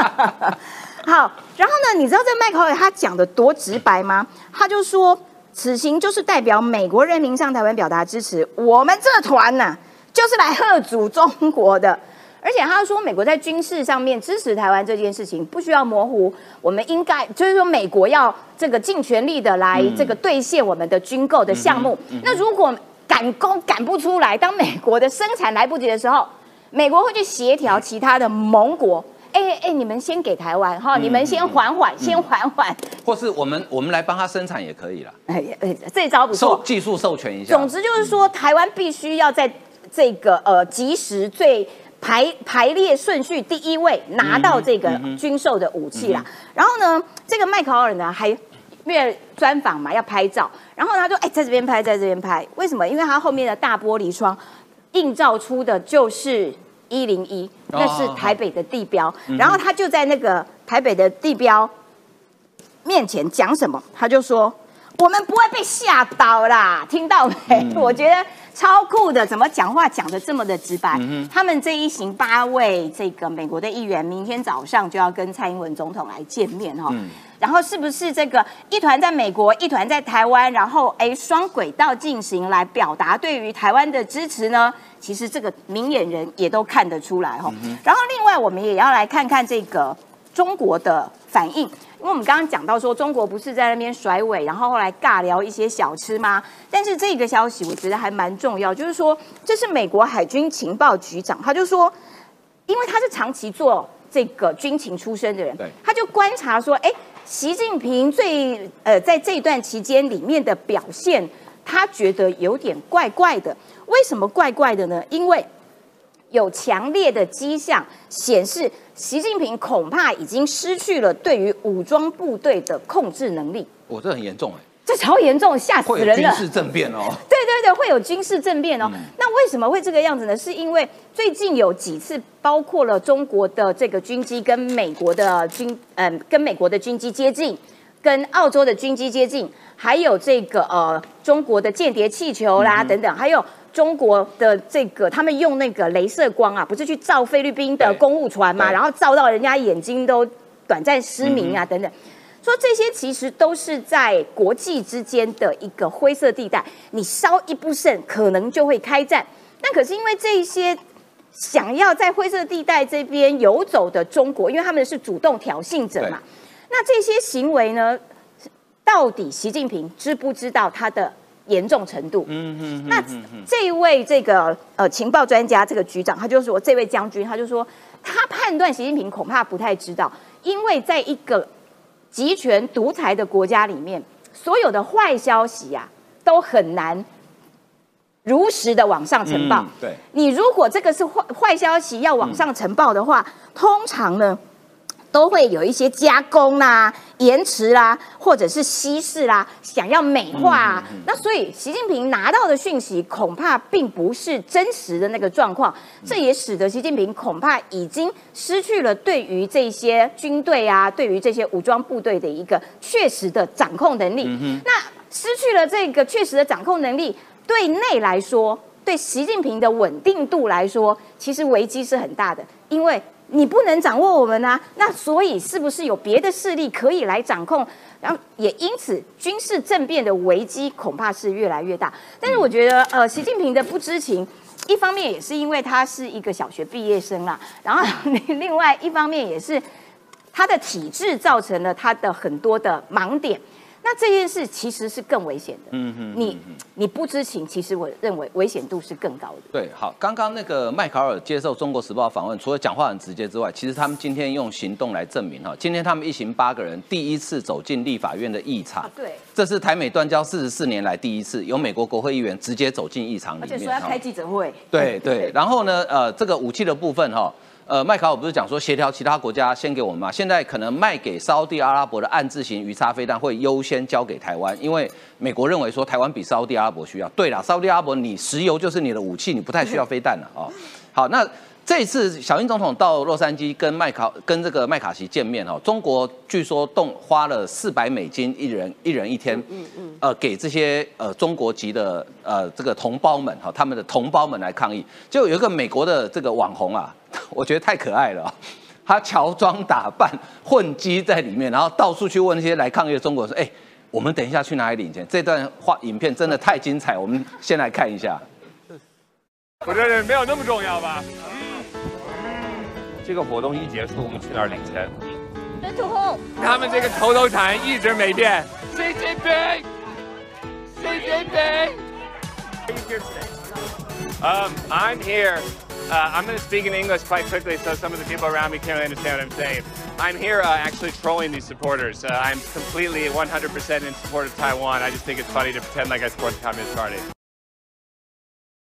好，然后呢，你知道这麦考尔他讲的多直白吗？他就说。此行就是代表美国人民向台湾表达支持，我们这团呢，就是来贺阻中国的。而且他说，美国在军事上面支持台湾这件事情不需要模糊，我们应该就是说，美国要这个尽全力的来这个兑现我们的军购的项目。那如果赶工赶不出来，当美国的生产来不及的时候，美国会去协调其他的盟国。哎哎，你们先给台湾哈，你们先缓缓，先缓缓，或是我们我们来帮他生产也可以了。哎哎，这招不错，技术授权一下。总之就是说，台湾必须要在这个呃及时最排排列顺序第一位拿到这个军售的武器啦。然后呢，这个麦考尔呢还因为专访嘛要拍照，然后他就哎在这边拍，在这边拍，为什么？因为他后面的大玻璃窗映照出的就是。一零一，那是台北的地标。然后他就在那个台北的地标面前讲什么？他就说：“我们不会被吓倒啦，听到没？” 我觉得超酷的，怎么讲话讲的这么的直白？他们这一行八位这个美国的议员，明天早上就要跟蔡英文总统来见面哈。然后是不是这个一团在美国，一团在台湾，然后哎双轨道进行来表达对于台湾的支持呢？其实这个明眼人也都看得出来哈。然后另外我们也要来看看这个中国的反应。因为我们刚刚讲到说，中国不是在那边甩尾，然后后来尬聊一些小吃吗？但是这个消息我觉得还蛮重要，就是说这是美国海军情报局长，他就说，因为他是长期做这个军情出身的人，他就观察说，哎，习近平最呃在这段期间里面的表现，他觉得有点怪怪的。为什么怪怪的呢？因为有强烈的迹象显示，习近平恐怕已经失去了对于武装部队的控制能力。我这很严重哎，这超严重，吓死人了！军事政变哦。对对对，会有军事政变哦。那为什么会这个样子呢？是因为最近有几次，包括了中国的这个军机跟美国的军，嗯，跟美国的军机接近，跟澳洲的军机接近，还有这个呃中国的间谍气球啦等等，还有。中国的这个，他们用那个镭射光啊，不是去照菲律宾的公务船嘛，然后照到人家眼睛都短暂失明啊，等等。说这些其实都是在国际之间的一个灰色地带，你稍一不慎，可能就会开战。但可是因为这些想要在灰色地带这边游走的中国，因为他们是主动挑衅者嘛，那这些行为呢，到底习近平知不知道他的？严重程度，嗯嗯，那这位这个呃情报专家，这个局长，他就说，这位将军，他就说，他判断习近平恐怕不太知道，因为在一个集权独裁的国家里面，所有的坏消息呀，都很难如实的往上呈报。对，你如果这个是坏坏消息要往上呈报的话，通常呢。都会有一些加工啦、延迟啦，或者是稀释啦，想要美化。啊。那所以习近平拿到的讯息恐怕并不是真实的那个状况，这也使得习近平恐怕已经失去了对于这些军队啊、对于这些武装部队的一个确实的掌控能力。那失去了这个确实的掌控能力，对内来说，对习近平的稳定度来说，其实危机是很大的，因为。你不能掌握我们啊，那所以是不是有别的势力可以来掌控？然后也因此军事政变的危机恐怕是越来越大。但是我觉得，呃，习近平的不知情，一方面也是因为他是一个小学毕业生啦，然后另外一方面也是他的体制造成了他的很多的盲点。那这件事其实是更危险的。嗯哼，你你不知情，其实我认为危险度是更高的。对，好，刚刚那个麦考尔接受中国时报访问，除了讲话很直接之外，其实他们今天用行动来证明哈，今天他们一行八个人第一次走进立法院的议场。对，这是台美断交四十四年来第一次有美国国会议员直接走进议场里面，而且说要开记者会。对 对，然后呢，呃，这个武器的部分哈。呃，麦卡我不是讲说协调其他国家先给我们吗？现在可能卖给沙地阿拉伯的暗字型鱼叉飞弹会优先交给台湾，因为美国认为说台湾比沙地阿拉伯需要。对了，沙地阿拉伯你石油就是你的武器，你不太需要飞弹了哦。好，那。这次小英总统到洛杉矶跟麦卡跟这个麦卡锡见面哦，中国据说动花了四百美金一人一人一天，嗯嗯，呃，给这些呃中国籍的呃这个同胞们哈，他们的同胞们来抗议。就有一个美国的这个网红啊，我觉得太可爱了，他乔装打扮混迹在里面，然后到处去问那些来抗议的中国说，哎，我们等一下去哪里领钱？这段话影片真的太精彩，我们先来看一下。我这人没有那么重要吧？这个活动一结束，我们去哪儿领钱？真土后，他们这个头头禅一直没变。习近平，习近平。Um, I'm here. Uh, I'm going to speak in English quite quickly so some of the people around me can't understand what I'm saying. I'm here uh, actually trolling these supporters. Uh, I'm completely 100% in support of Taiwan. I just think it's funny to pretend like I support the Communist Party.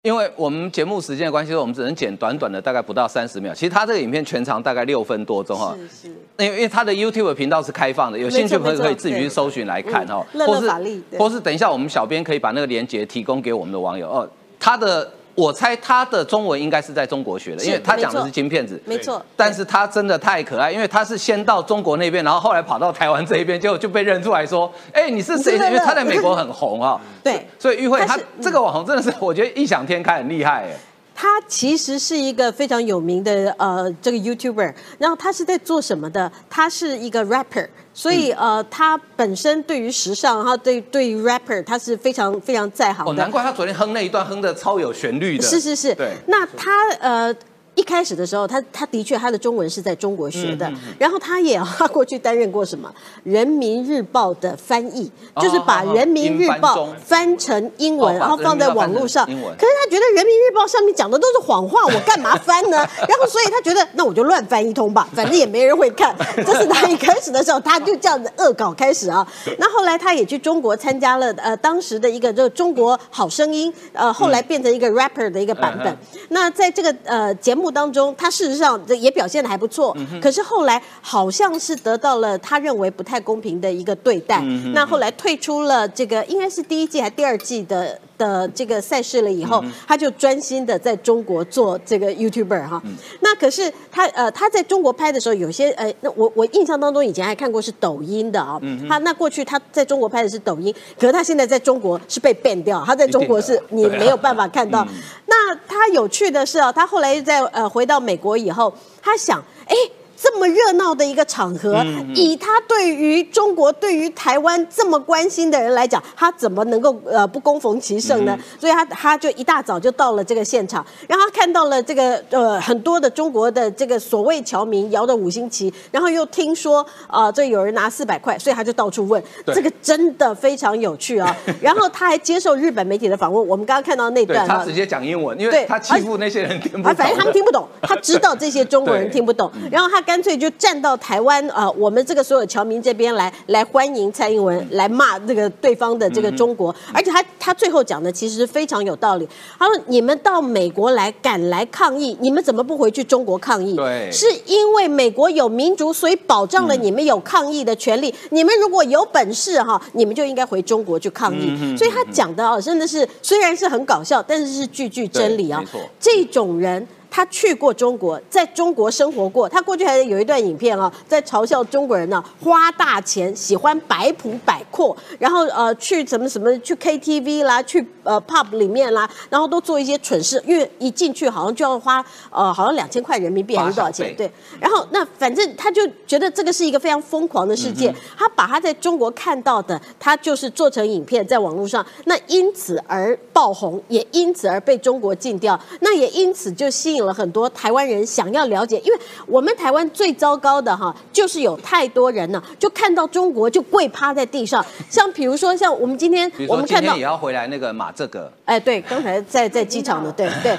因为我们节目时间的关系，我们只能剪短短的，大概不到三十秒。其实他这个影片全长大概六分多钟哈。是是。因为因为他的 YouTube 频道是开放的，有兴趣朋友可以自己去搜寻来看哈。或是或是等一下我们小编可以把那个链接提供给我们的网友哦。他的我猜他的中文应该是在中国学的，因为他讲的是金片子，没错。但是他真的太可爱，因为他是先到中国那边，然后后来跑到台湾这一边，就就被认出来说，哎，你是谁？因为他在美国很红啊。对，所以玉慧他这个网红真的是，我觉得异想天开，很厉害哎。他其实是一个非常有名的呃这个 YouTuber，然后他是在做什么的？他是一个 rapper，所以呃他本身对于时尚，他对对于 rapper 他是非常非常在行的。哦，难怪他昨天哼那一段哼的超有旋律的。是是是，对。那他呃。一开始的时候，他他的确他的中文是在中国学的，然后他也他过去担任过什么《人民日报》的翻译，就是把《人民日报》翻成英文，然后放在网络上。可是他觉得《人民日报》上面讲的都是谎话，我干嘛翻呢？然后所以他觉得那我就乱翻一通吧，反正也没人会看。这是他一开始的时候，他就这样子恶搞开始啊。那后来他也去中国参加了呃当时的一个这个中国好声音，呃后来变成一个 rapper 的一个版本。那在这个呃节目。目当中，他事实上也表现的还不错，可是后来好像是得到了他认为不太公平的一个对待，那后来退出了这个应该是第一季还第二季的。的这个赛事了以后，他就专心的在中国做这个 YouTuber 哈。那可是他呃他在中国拍的时候，有些呃那我我印象当中以前还看过是抖音的啊。他那过去他在中国拍的是抖音，可是他现在在中国是被 ban 掉，他在中国是你没有办法看到。那他有趣的是啊，他后来在呃回到美国以后，他想哎。这么热闹的一个场合，以他对于中国、对于台湾这么关心的人来讲，他怎么能够呃不攻逢其胜呢？所以他他就一大早就到了这个现场，然后他看到了这个呃很多的中国的这个所谓侨民摇的五星旗，然后又听说啊这有人拿四百块，所以他就到处问，这个真的非常有趣啊。然后他还接受日本媒体的访问，我们刚刚看到那段，他直接讲英文，因为他欺负那些人听不懂，反正他们听不懂，他知道这些中国人听不懂，然后他。干脆就站到台湾啊，我们这个所有侨民这边来，来欢迎蔡英文，来骂这个对方的这个中国。而且他他最后讲的其实非常有道理。他说：“你们到美国来敢来抗议，你们怎么不回去中国抗议？对，是因为美国有民主，所以保障了你们有抗议的权利。你们如果有本事哈，你们就应该回中国去抗议。所以他讲的啊，真的是虽然是很搞笑，但是是句句真理啊。这种人。他去过中国，在中国生活过。他过去还有一段影片啊，在嘲笑中国人呢，花大钱喜欢摆谱摆阔，然后呃去什么什么去 KTV 啦，去呃 pub 里面啦，然后都做一些蠢事，因为一进去好像就要花呃好像两千块人民币还是多少钱？对。然后那反正他就觉得这个是一个非常疯狂的世界。他把他在中国看到的，他就是做成影片在网络上，那因此而爆红，也因此而被中国禁掉，那也因此就吸引。了很多台湾人想要了解，因为我们台湾最糟糕的哈，就是有太多人呢，就看到中国就跪趴在地上。像比如说，像我们今天，我们看到也要回来那个马这个，哎，对，刚才在在机场的，对对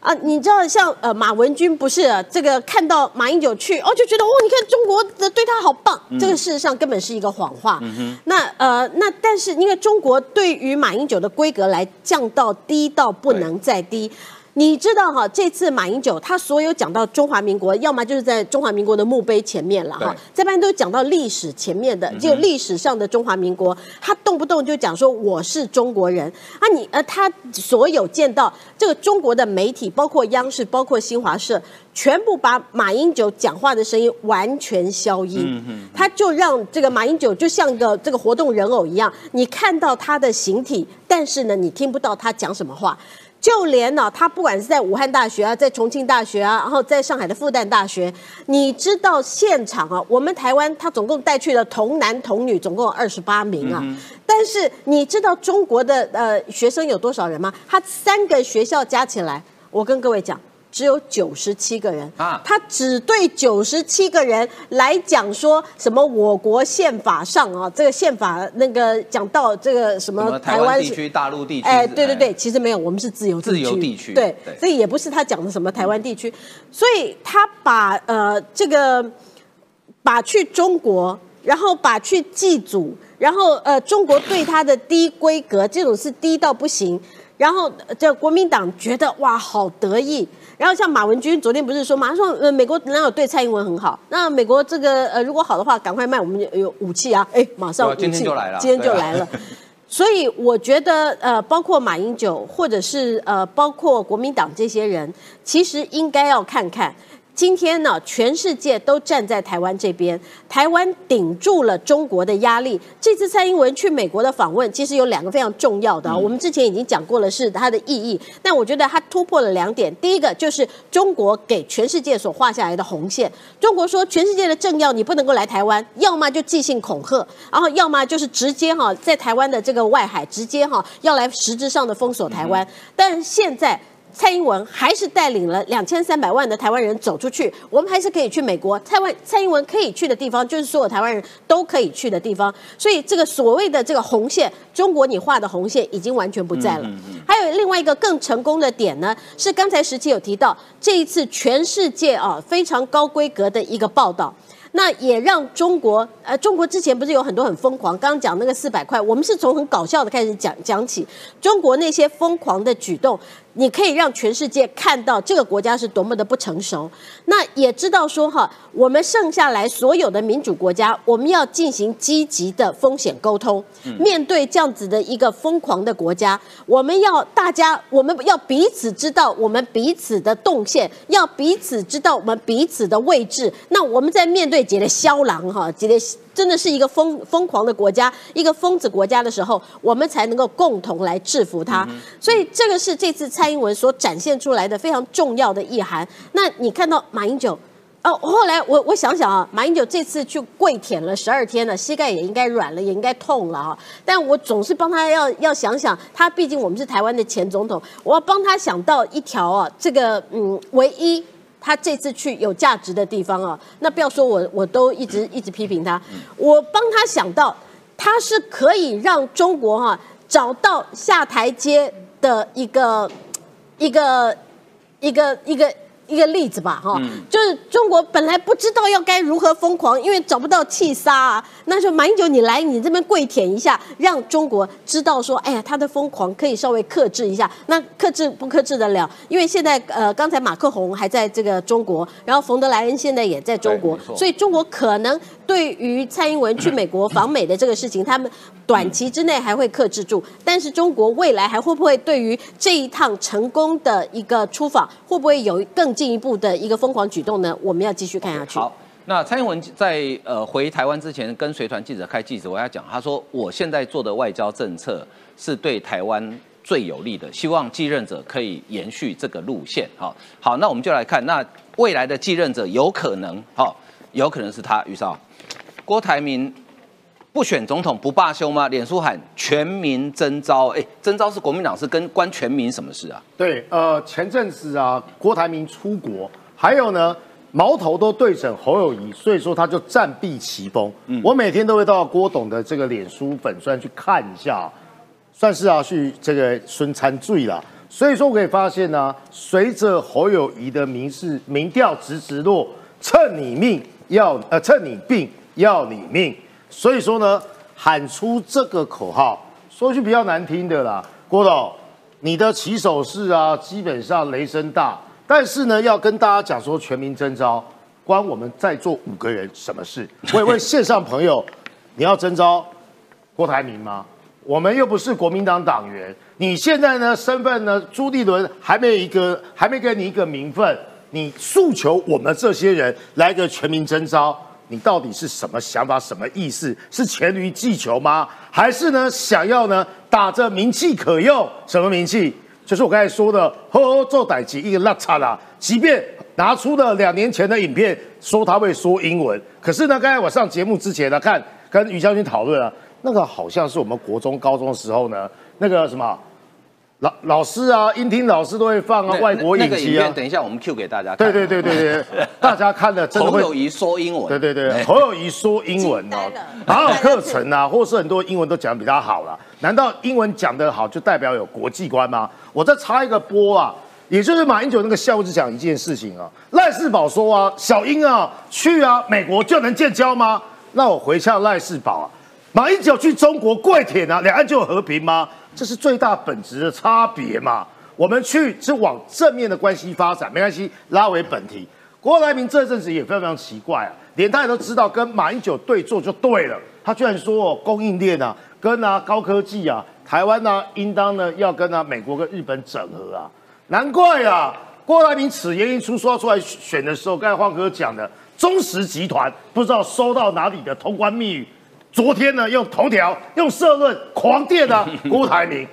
啊，你知道像呃马文君不是这个看到马英九去哦，就觉得哦，你看中国的对他好棒，这个事实上根本是一个谎话。嗯那呃那但是因为中国对于马英九的规格来降到低到不能再低。你知道哈，这次马英九他所有讲到中华民国，要么就是在中华民国的墓碑前面了哈，这边都讲到历史前面的，就历史上的中华民国，他动不动就讲说我是中国人。啊，你呃他所有见到这个中国的媒体，包括央视，包括新华社，全部把马英九讲话的声音完全消音，他就让这个马英九就像个这个活动人偶一样，你看到他的形体，但是呢，你听不到他讲什么话。就连呢，他不管是在武汉大学啊，在重庆大学啊，然后在上海的复旦大学，你知道现场啊，我们台湾他总共带去了童男童女，总共二十八名啊。但是你知道中国的呃学生有多少人吗？他三个学校加起来，我跟各位讲。只有九十七个人啊，他只对九十七个人来讲说什么？我国宪法上啊，这个宪法那个讲到这个什么台湾地区、大陆地区？哎，对对对，其实没有，我们是自由自由地区，对，所以也不是他讲的什么台湾地区，所以他把呃这个把去中国，然后把去祭祖，然后呃中国对他的低规格，这种是低到不行，然后这国民党觉得哇好得意。然后像马文君昨天不是说嘛，他说呃美国哪有对蔡英文很好？那美国这个呃如果好的话，赶快卖我们有武器啊！哎，马上今天就来了，今天就来了。所以我觉得，呃，包括马英九，或者是呃，包括国民党这些人，其实应该要看看。今天呢，全世界都站在台湾这边，台湾顶住了中国的压力。这次蔡英文去美国的访问，其实有两个非常重要的，我们之前已经讲过了，是它的意义。但我觉得它突破了两点，第一个就是中国给全世界所画下来的红线。中国说，全世界的政要你不能够来台湾，要么就寄信恐吓，然后要么就是直接哈在台湾的这个外海直接哈要来实质上的封锁台湾。但现在。蔡英文还是带领了两千三百万的台湾人走出去，我们还是可以去美国。蔡万蔡英文可以去的地方，就是所有台湾人都可以去的地方。所以这个所谓的这个红线，中国你画的红线已经完全不在了。还有另外一个更成功的点呢，是刚才时期有提到，这一次全世界啊非常高规格的一个报道。那也让中国，呃，中国之前不是有很多很疯狂，刚刚讲那个四百块，我们是从很搞笑的开始讲讲起，中国那些疯狂的举动，你可以让全世界看到这个国家是多么的不成熟。那也知道说哈，我们剩下来所有的民主国家，我们要进行积极的风险沟通。面对这样子的一个疯狂的国家，我们要大家，我们要彼此知道我们彼此的动线，要彼此知道我们彼此的位置。那我们在面对杰的肖狼哈，杰的真的是一个疯疯狂的国家，一个疯子国家的时候，我们才能够共同来制服他。所以这个是这次蔡英文所展现出来的非常重要的意涵。那你看到马英九？哦，后来我我想想啊，马英九这次去跪舔了十二天了，膝盖也应该软了，也应该痛了啊。但我总是帮他要要想想，他毕竟我们是台湾的前总统，我要帮他想到一条啊，这个嗯，唯一他这次去有价值的地方啊。那不要说我我都一直一直批评他，我帮他想到，他是可以让中国哈找到下台阶的一个一个一个一个。一个例子吧，哈，就是中国本来不知道要该如何疯狂，因为找不到气杀啊。那就马英九，你来你这边跪舔一下，让中国知道说，哎呀，他的疯狂可以稍微克制一下。那克制不克制得了？因为现在呃，刚才马克宏还在这个中国，然后冯德莱恩现在也在中国，所以中国可能对于蔡英文去美国访美的这个事情，他们短期之内还会克制住。但是中国未来还会不会对于这一趟成功的一个出访，会不会有更？进一步的一个疯狂举动呢，我们要继续看下去。好，那蔡英文在呃回台湾之前，跟随团记者开记者会，要讲，他说我现在做的外交政策是对台湾最有利的，希望继任者可以延续这个路线。好，好，那我们就来看，那未来的继任者有可能，好，有可能是他，于少，郭台铭。不选总统不罢休吗？脸书喊全民征召，哎，征召是国民党是跟关全民什么事啊？对，呃，前阵子啊，郭台铭出国，还有呢，矛头都对准侯友谊，所以说他就暂避其锋。嗯，我每天都会到郭董的这个脸书粉专去看一下，算是啊去这个孙参罪了。所以说我可以发现呢，随着侯友谊的民事民调直直落，趁你命要呃趁你病要你命。所以说呢，喊出这个口号，说句比较难听的啦，郭董，你的起手式啊，基本上雷声大，但是呢，要跟大家讲说全民征召，关我们在座五个人什么事？我问线上朋友，你要征召郭台铭吗？我们又不是国民党党员，你现在呢身份呢？朱立伦还没一个，还没给你一个名分，你诉求我们这些人来个全民征召？你到底是什么想法、什么意思？是黔驴技穷吗？还是呢想要呢打着名气可用？什么名气？就是我刚才说的“呵呵做歹机”一个拉差啦。即便拿出了两年前的影片，说他会说英文，可是呢，刚才我上节目之前呢，看跟于将军讨论啊，那个好像是我们国中、高中的时候呢，那个什么。老老师啊，音听老师都会放啊，外国影集啊。等一下，我们 Q 给大家。对对对对对，大家看的真的会。侯友谊说英文。对对对，侯友谊说英文哦，哪有课程啊，或是很多英文都讲的比他好了？难道英文讲得好就代表有国际观吗？我再插一个波啊，也就是马英九那个笑只讲一件事情啊，赖世宝说啊，小英啊去啊美国就能建交吗？那我回呛赖世宝啊，马英九去中国跪舔啊，两岸就有和平吗？这是最大本质的差别嘛？我们去是往正面的关系发展，没关系，拉回本题。郭台铭这阵子也非常非常奇怪啊，连他也都知道跟马英九对坐就对了，他居然说供应链啊，跟啊高科技啊，台湾呢应当呢要跟啊美国跟日本整合啊。难怪啊，郭台铭此言一出，说要出来选的时候，刚才黄哥讲的中石集团不知道收到哪里的通关密语，昨天呢用头条用社论狂电啊 郭台铭，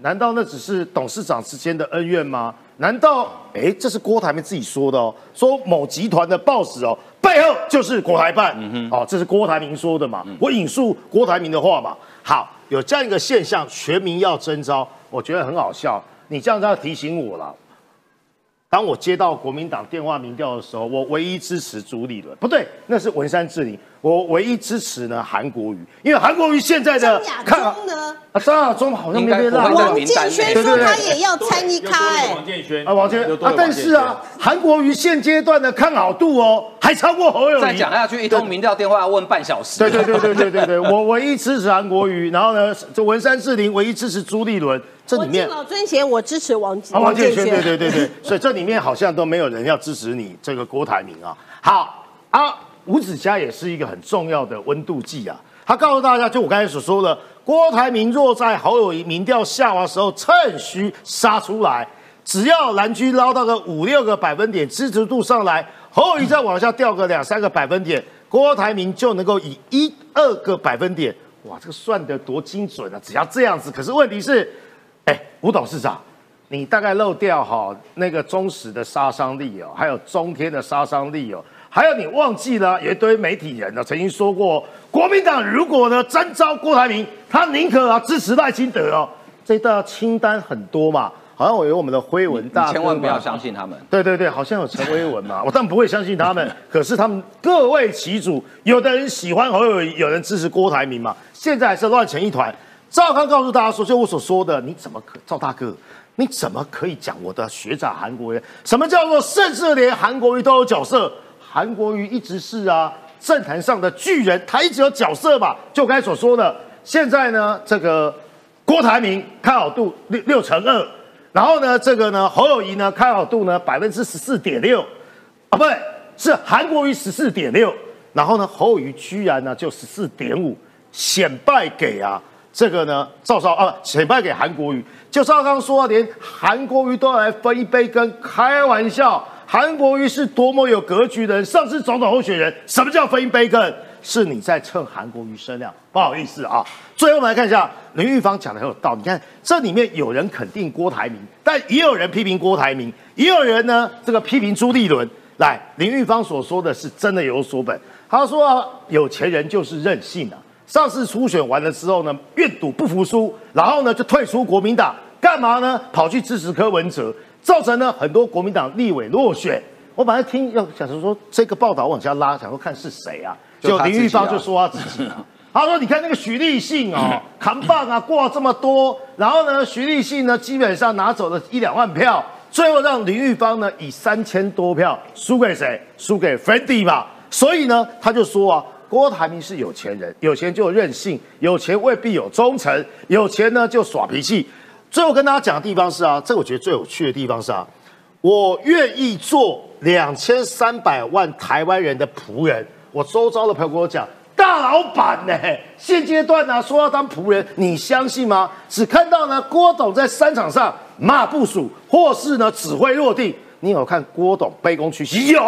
难道那只是董事长之间的恩怨吗？难道哎这是郭台铭自己说的哦？说某集团的 boss 哦背后就是国台办，哦这是郭台铭说的嘛？我引述郭台铭的话嘛。好，有这样一个现象，全民要征召，我觉得很好笑。你这样子要提醒我了。当我接到国民党电话民调的时候，我唯一支持朱立伦，不对，那是文山志林。我唯一支持呢韩国瑜，因为韩国瑜现在的看呢，啊张亚中好像没被拉。王建轩说他也要参一咖哎，王建轩啊王建啊，但是啊韩国瑜现阶段的看好度哦，还超过侯友宜。再讲下去，一通民调电话要问半小时。对对对对对对对，我唯一支持韩国瑜，然后呢，这文山四林唯一支持朱立伦。这里面老尊贤，我支持王王建轩，对对对对，所以这里面好像都没有人要支持你这个郭台铭啊。好啊。吴子嘉也是一个很重要的温度计啊，他告诉大家，就我刚才所说的，郭台铭若在侯友谊民调下滑的时候趁虚杀出来，只要蓝军捞到个五六个百分点支持度上来，侯友谊再往下掉个两三个百分点，郭台铭就能够以一二个百分点，哇，这个算得多精准啊！只要这样子，可是问题是，哎，吴董事长，你大概漏掉哈那个忠实的杀伤力哦，还有中天的杀伤力哦。还有你忘记了，有一堆媒体人呢，曾经说过，国民党如果呢征召郭台铭，他宁可啊支持赖清德哦。这道清单很多嘛，好像我有我们的辉文大千万不要相信他们。对对对，好像有陈辉文嘛，我当然不会相信他们。可是他们各为其主，有的人喜欢侯友宜，有人支持郭台铭嘛。现在还是乱成一团。赵康告诉大家说，就我所说的，你怎么可赵大哥，你怎么可以讲我的学长韩国瑜？什么叫做甚至连韩国瑜都有角色？韩国瑜一直是啊政坛上的巨人，他一直有角色嘛。就刚才所说的，现在呢，这个郭台铭看好度六六成二，然后呢，这个呢侯友谊呢看好度呢百分之十四点六，啊，不对，是韩国瑜十四点六，然后呢侯友谊居然呢就十四点五，显败给啊这个呢赵少啊，显败给韩国瑜。就赵刚说，连韩国瑜都要来分一杯羹，开玩笑。韩国瑜是多么有格局的人，上次总统候选人，什么叫分一杯羹？是你在蹭韩国瑜声量，不好意思啊。最后我们来看一下林玉芳讲的很有道理。你看这里面有人肯定郭台铭，但也有人批评郭台铭，也有人呢这个批评朱立伦。来，林玉芳所说的是真的有所本。他说有钱人就是任性啊。上次初选完了之后呢，愿赌不服输，然后呢就退出国民党，干嘛呢？跑去支持柯文哲。造成了很多国民党立委落选。我本来听要想说这个报道往下拉，想说看是谁啊？就林玉芳就说他自己，啊 他说你看那个徐立信哦，扛棒啊挂这么多，然后呢徐立信呢基本上拿走了一两万票，最后让林玉芳呢以三千多票输给谁？输给 Freddie 嘛。所以呢他就说啊，郭台铭是有钱人，有钱就任性，有钱未必有忠诚，有钱呢就耍脾气。最后跟大家讲的地方是啊，这我觉得最有趣的地方是啊，我愿意做两千三百万台湾人的仆人。我周遭的朋友跟我讲，大老板呢，现阶段呢说要当仆人，你相信吗？只看到呢郭董在商场上骂部署，或是呢指挥落地。你有看郭董卑躬屈膝？有。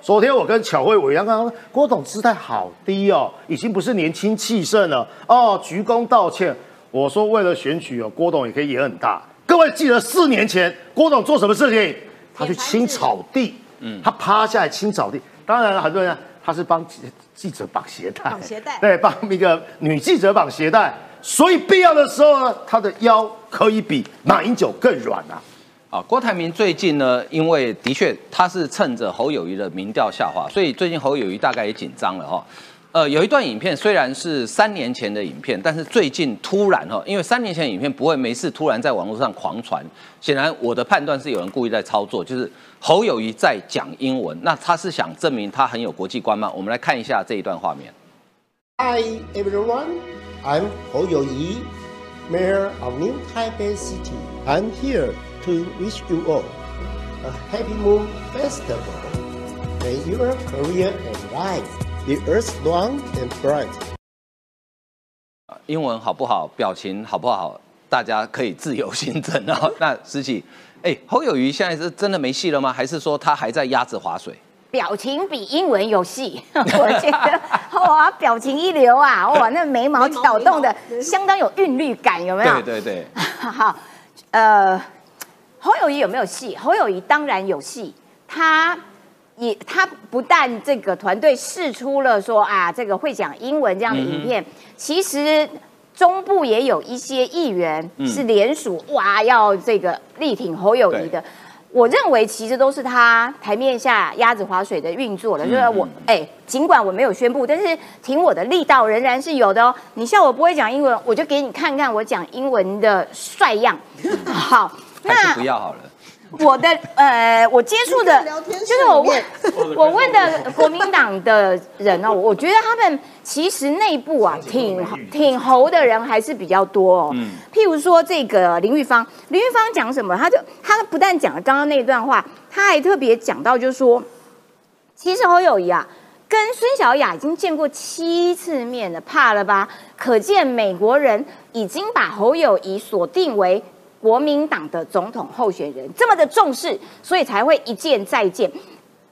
昨天我跟巧慧委员刚刚，郭董姿态好低哦，已经不是年轻气盛了哦，鞠躬道歉。我说为了选举哦，郭董也可以演很大。各位记得四年前郭董做什么事情？他去清草地，嗯，他趴下来清草地。当然了，很多人他是帮记者绑鞋带，绑鞋带，对，帮一个女记者绑鞋带。所以必要的时候呢，他的腰可以比马英九更软啊。啊，郭台铭最近呢，因为的确他是趁着侯友谊的民调下滑，所以最近侯友谊大概也紧张了哈。呃，有一段影片虽然是三年前的影片，但是最近突然哈，因为三年前的影片不会没事突然在网络上狂传，显然我的判断是有人故意在操作，就是侯友谊在讲英文，那他是想证明他很有国际观吗？我们来看一下这一段画面。Hi everyone, I'm 侯友谊，Mayor of New Taipei City. I'm here to wish you all a happy Moon Festival. May your career and life. The earth long and bright。英文好不好，表情好不好，大家可以自由行政哦。那思琪，哎，侯友谊现在是真的没戏了吗？还是说他还在鸭子划水？表情比英文有戏，我觉得哇，表情一流啊，哇，那眉毛挑动的相当有韵律感，有没有？对对对。好，呃，侯友谊有没有戏？侯友谊当然有戏，他也他不但这个团队试出了说啊，这个会讲英文这样的影片，其实中部也有一些议员是联署哇，要这个力挺侯友谊的。我认为其实都是他台面下鸭子划水的运作了，就是我哎，尽管我没有宣布，但是挺我的力道仍然是有的哦。你笑我不会讲英文，我就给你看看我讲英文的帅样。好，那不要好了。我的呃，我接触的，就是我问，我问的国民党的人哦，我觉得他们其实内部啊，挺挺猴的人还是比较多哦。嗯，譬如说这个林玉芳，林玉芳讲什么？他就他不但讲了刚刚那段话，他还特别讲到，就是说，其实侯友谊啊，跟孙小雅已经见过七次面了，怕了吧？可见美国人已经把侯友谊锁定为。国民党的总统候选人这么的重视，所以才会一见再见。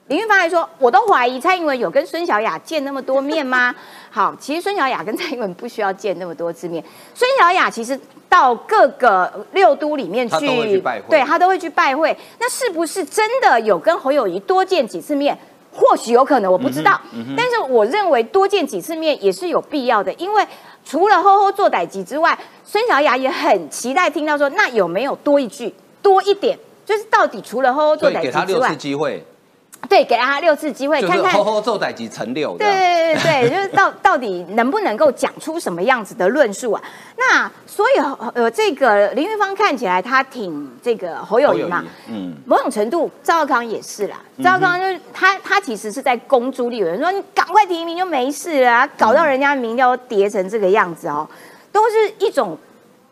林玉芳还说：“我都怀疑蔡英文有跟孙小雅见那么多面吗？” 好，其实孙小雅跟蔡英文不需要见那么多次面。孙小雅其实到各个六都里面去，对他都会去拜会。那是不是真的有跟侯友谊多见几次面？或许有可能，我不知道。但是我认为多见几次面也是有必要的，因为。除了吼吼做歹机之外，孙小雅也很期待听到说，那有没有多一句多一点？就是到底除了吼吼做歹机之外，机会。对，给他六次机会，看看。吼吼奏歹几成六。对对对对，就是到到底能不能够讲出什么样子的论述啊？那所以呃，这个林玉芳看起来他挺这个侯友谊嘛，嗯，某种程度赵少康也是啦。赵少康就是他他其实是在攻朱立伦，说你赶快提名就没事了，搞到人家民调跌成这个样子哦，都是一种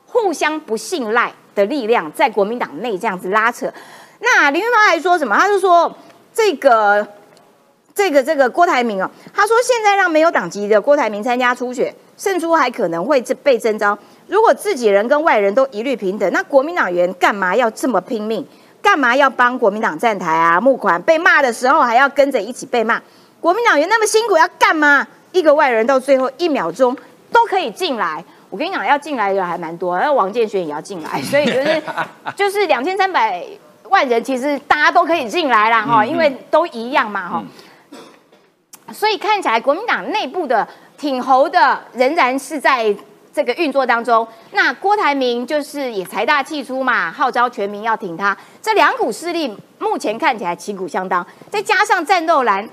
互相不信赖的力量在国民党内这样子拉扯。那林玉芳还说什么？他就说。这个这个这个郭台铭哦，他说现在让没有党籍的郭台铭参加初选，胜出还可能会被征召。如果自己人跟外人都一律平等，那国民党员干嘛要这么拼命？干嘛要帮国民党站台啊？募款被骂的时候还要跟着一起被骂。国民党员那么辛苦要干嘛？一个外人到最后一秒钟都可以进来。我跟你讲，要进来的人还蛮多，那王建轩也要进来，所以就是 就是两千三百。万人其实大家都可以进来了哈，因为都一样嘛哈，所以看起来国民党内部的挺侯的仍然是在这个运作当中。那郭台铭就是也财大气粗嘛，号召全民要挺他。这两股势力目前看起来旗鼓相当，再加上战斗蓝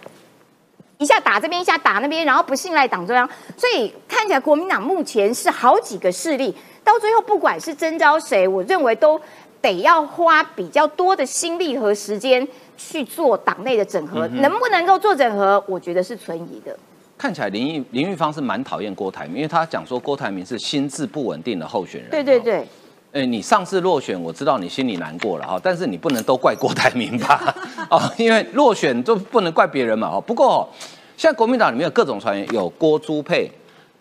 一下打这边一下打那边，然后不信赖党中央，所以看起来国民党目前是好几个势力，到最后不管是征召谁，我认为都。得要花比较多的心力和时间去做党内的整合，能不能够做整合，我觉得是存疑的。看起来林玉林玉芳是蛮讨厌郭台铭，因为他讲说郭台铭是心智不稳定的候选人。对对对。哎，你上次落选，我知道你心里难过了哈，但是你不能都怪郭台铭吧？哦，因为落选就不能怪别人嘛。哦，不过现在国民党里面有各种传言，有郭朱配，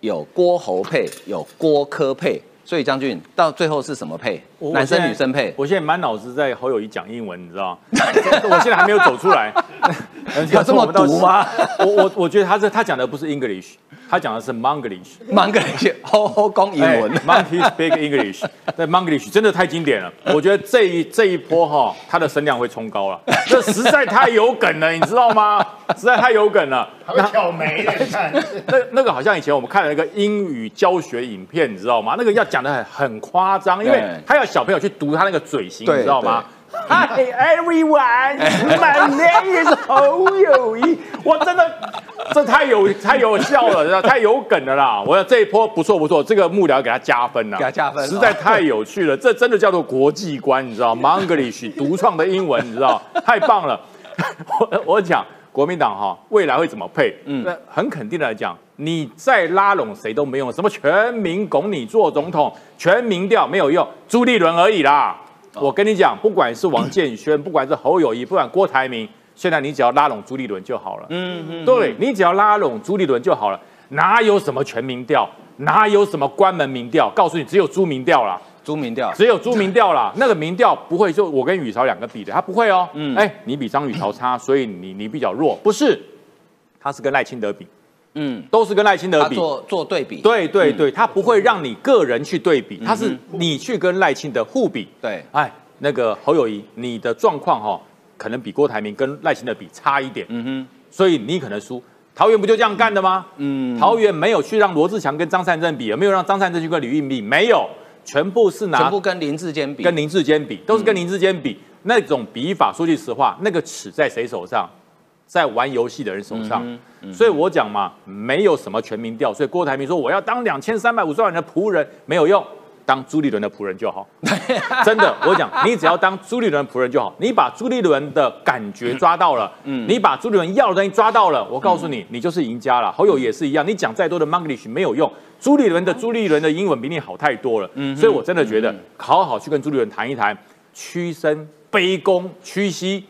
有郭侯配，有郭科配。所以将军到最后是什么配？男生女生配？我现在满脑子在侯友谊讲英文，你知道吗？我现在还没有走出来。有这么毒吗？我 我我觉得他是他讲的不是 English，他讲的是 Monglish。Monglish，吼吼讲英文。Monkey speak English。对 Monglish 真的太经典了。我觉得这一这一波哈，他的声量会冲高了。这实在太有梗了，你知道吗？实在太有梗了。他挑眉，你看。那那个好像以前我们看了一个英语教学影片，你知道吗？那个要讲的很很夸张，因为他要小朋友去读他那个嘴型，你知道吗？Hi everyone, my name is 侯友谊。我真的，这太有太有效了，太有梗了啦！我要这一波不错不错，这个幕僚给他加分了，给他加分，实在太有趣了。这真的叫做国际观，你知道吗？Monglish 独创的英文，你知道，太棒了。我我讲国民党哈，未来会怎么配？嗯，那很肯定的来讲，你再拉拢谁都没用，什么全民拱你做总统，全民调没有用，朱立伦而已啦。我跟你讲，不管是王建轩，不管是侯友谊，不管郭台铭，现在你只要拉拢朱立伦就好了。嗯嗯，对你只要拉拢朱立伦就好了，哪有什么全民调？哪有什么关门民调？告诉你，只有朱民调啦，朱民调，只有朱民调啦。那个民调不会就我跟宇朝两个比的，他不会哦。嗯，哎，你比张宇朝差，所以你你比较弱，不是？他是跟赖清德比，嗯，都是跟赖清德比，做做对比。对对对，他不会让你个人去对比，他是你去跟赖清德互比。对，哎，那个侯友谊，你的状况哈，可能比郭台铭跟赖清德比差一点。嗯哼，所以你可能输。桃园不就这样干的吗？嗯，桃园没有去让罗志强跟张善政比，没有让张善政去跟李运比，没有，全部是拿全部跟林志坚比，跟林志坚比，都是跟林志坚比。那种比法，说句实话，那个尺在谁手上？在玩游戏的人手上。所以我讲嘛，没有什么全民调。所以郭台铭说我要当两千三百五十万人的仆人，没有用。当朱立伦的仆人就好，真的，我讲，你只要当朱立伦的仆人就好。你把朱立伦的感觉抓到了，嗯，你把朱立伦要的东西抓到了，我告诉你，你就是赢家了。侯友也是一样，你讲再多的 Manglish 没有用，朱立伦的朱立伦的英文比你好太多了，嗯，所以我真的觉得，好好去跟朱立伦谈一谈，屈身卑躬屈膝，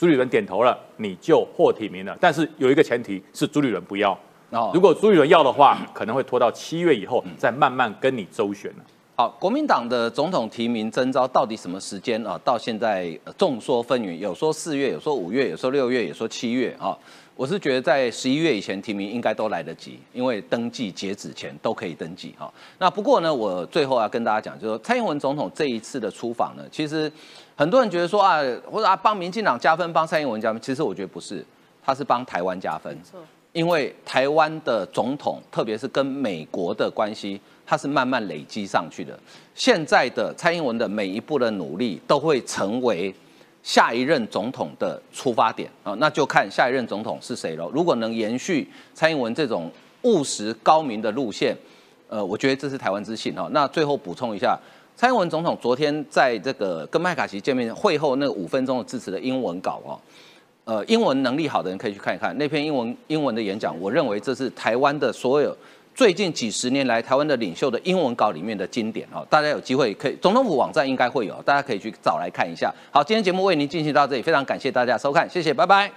朱立伦点头了，你就获提名了。但是有一个前提是朱立伦不要，哦，如果朱立伦要的话，可能会拖到七月以后再慢慢跟你周旋了。好，国民党的总统提名征召到底什么时间啊？到现在众说纷纭，有说四月，有说五月，有说六月，有说七月啊。我是觉得在十一月以前提名应该都来得及，因为登记截止前都可以登记哈。那不过呢，我最后要跟大家讲，就是说蔡英文总统这一次的出访呢，其实很多人觉得说啊，或者啊帮民进党加分，帮蔡英文加分，其实我觉得不是，他是帮台湾加分。因为台湾的总统，特别是跟美国的关系，它是慢慢累积上去的。现在的蔡英文的每一步的努力，都会成为下一任总统的出发点啊！那就看下一任总统是谁了。如果能延续蔡英文这种务实高明的路线，呃，我觉得这是台湾之幸哈。那最后补充一下，蔡英文总统昨天在这个跟麦卡锡见面会后那五分钟的致辞的英文稿哦。呃，英文能力好的人可以去看一看那篇英文英文的演讲。我认为这是台湾的所有最近几十年来台湾的领袖的英文稿里面的经典哦。大家有机会可以，总统府网站应该会有，大家可以去找来看一下。好，今天节目为您进行到这里，非常感谢大家收看，谢谢，拜拜。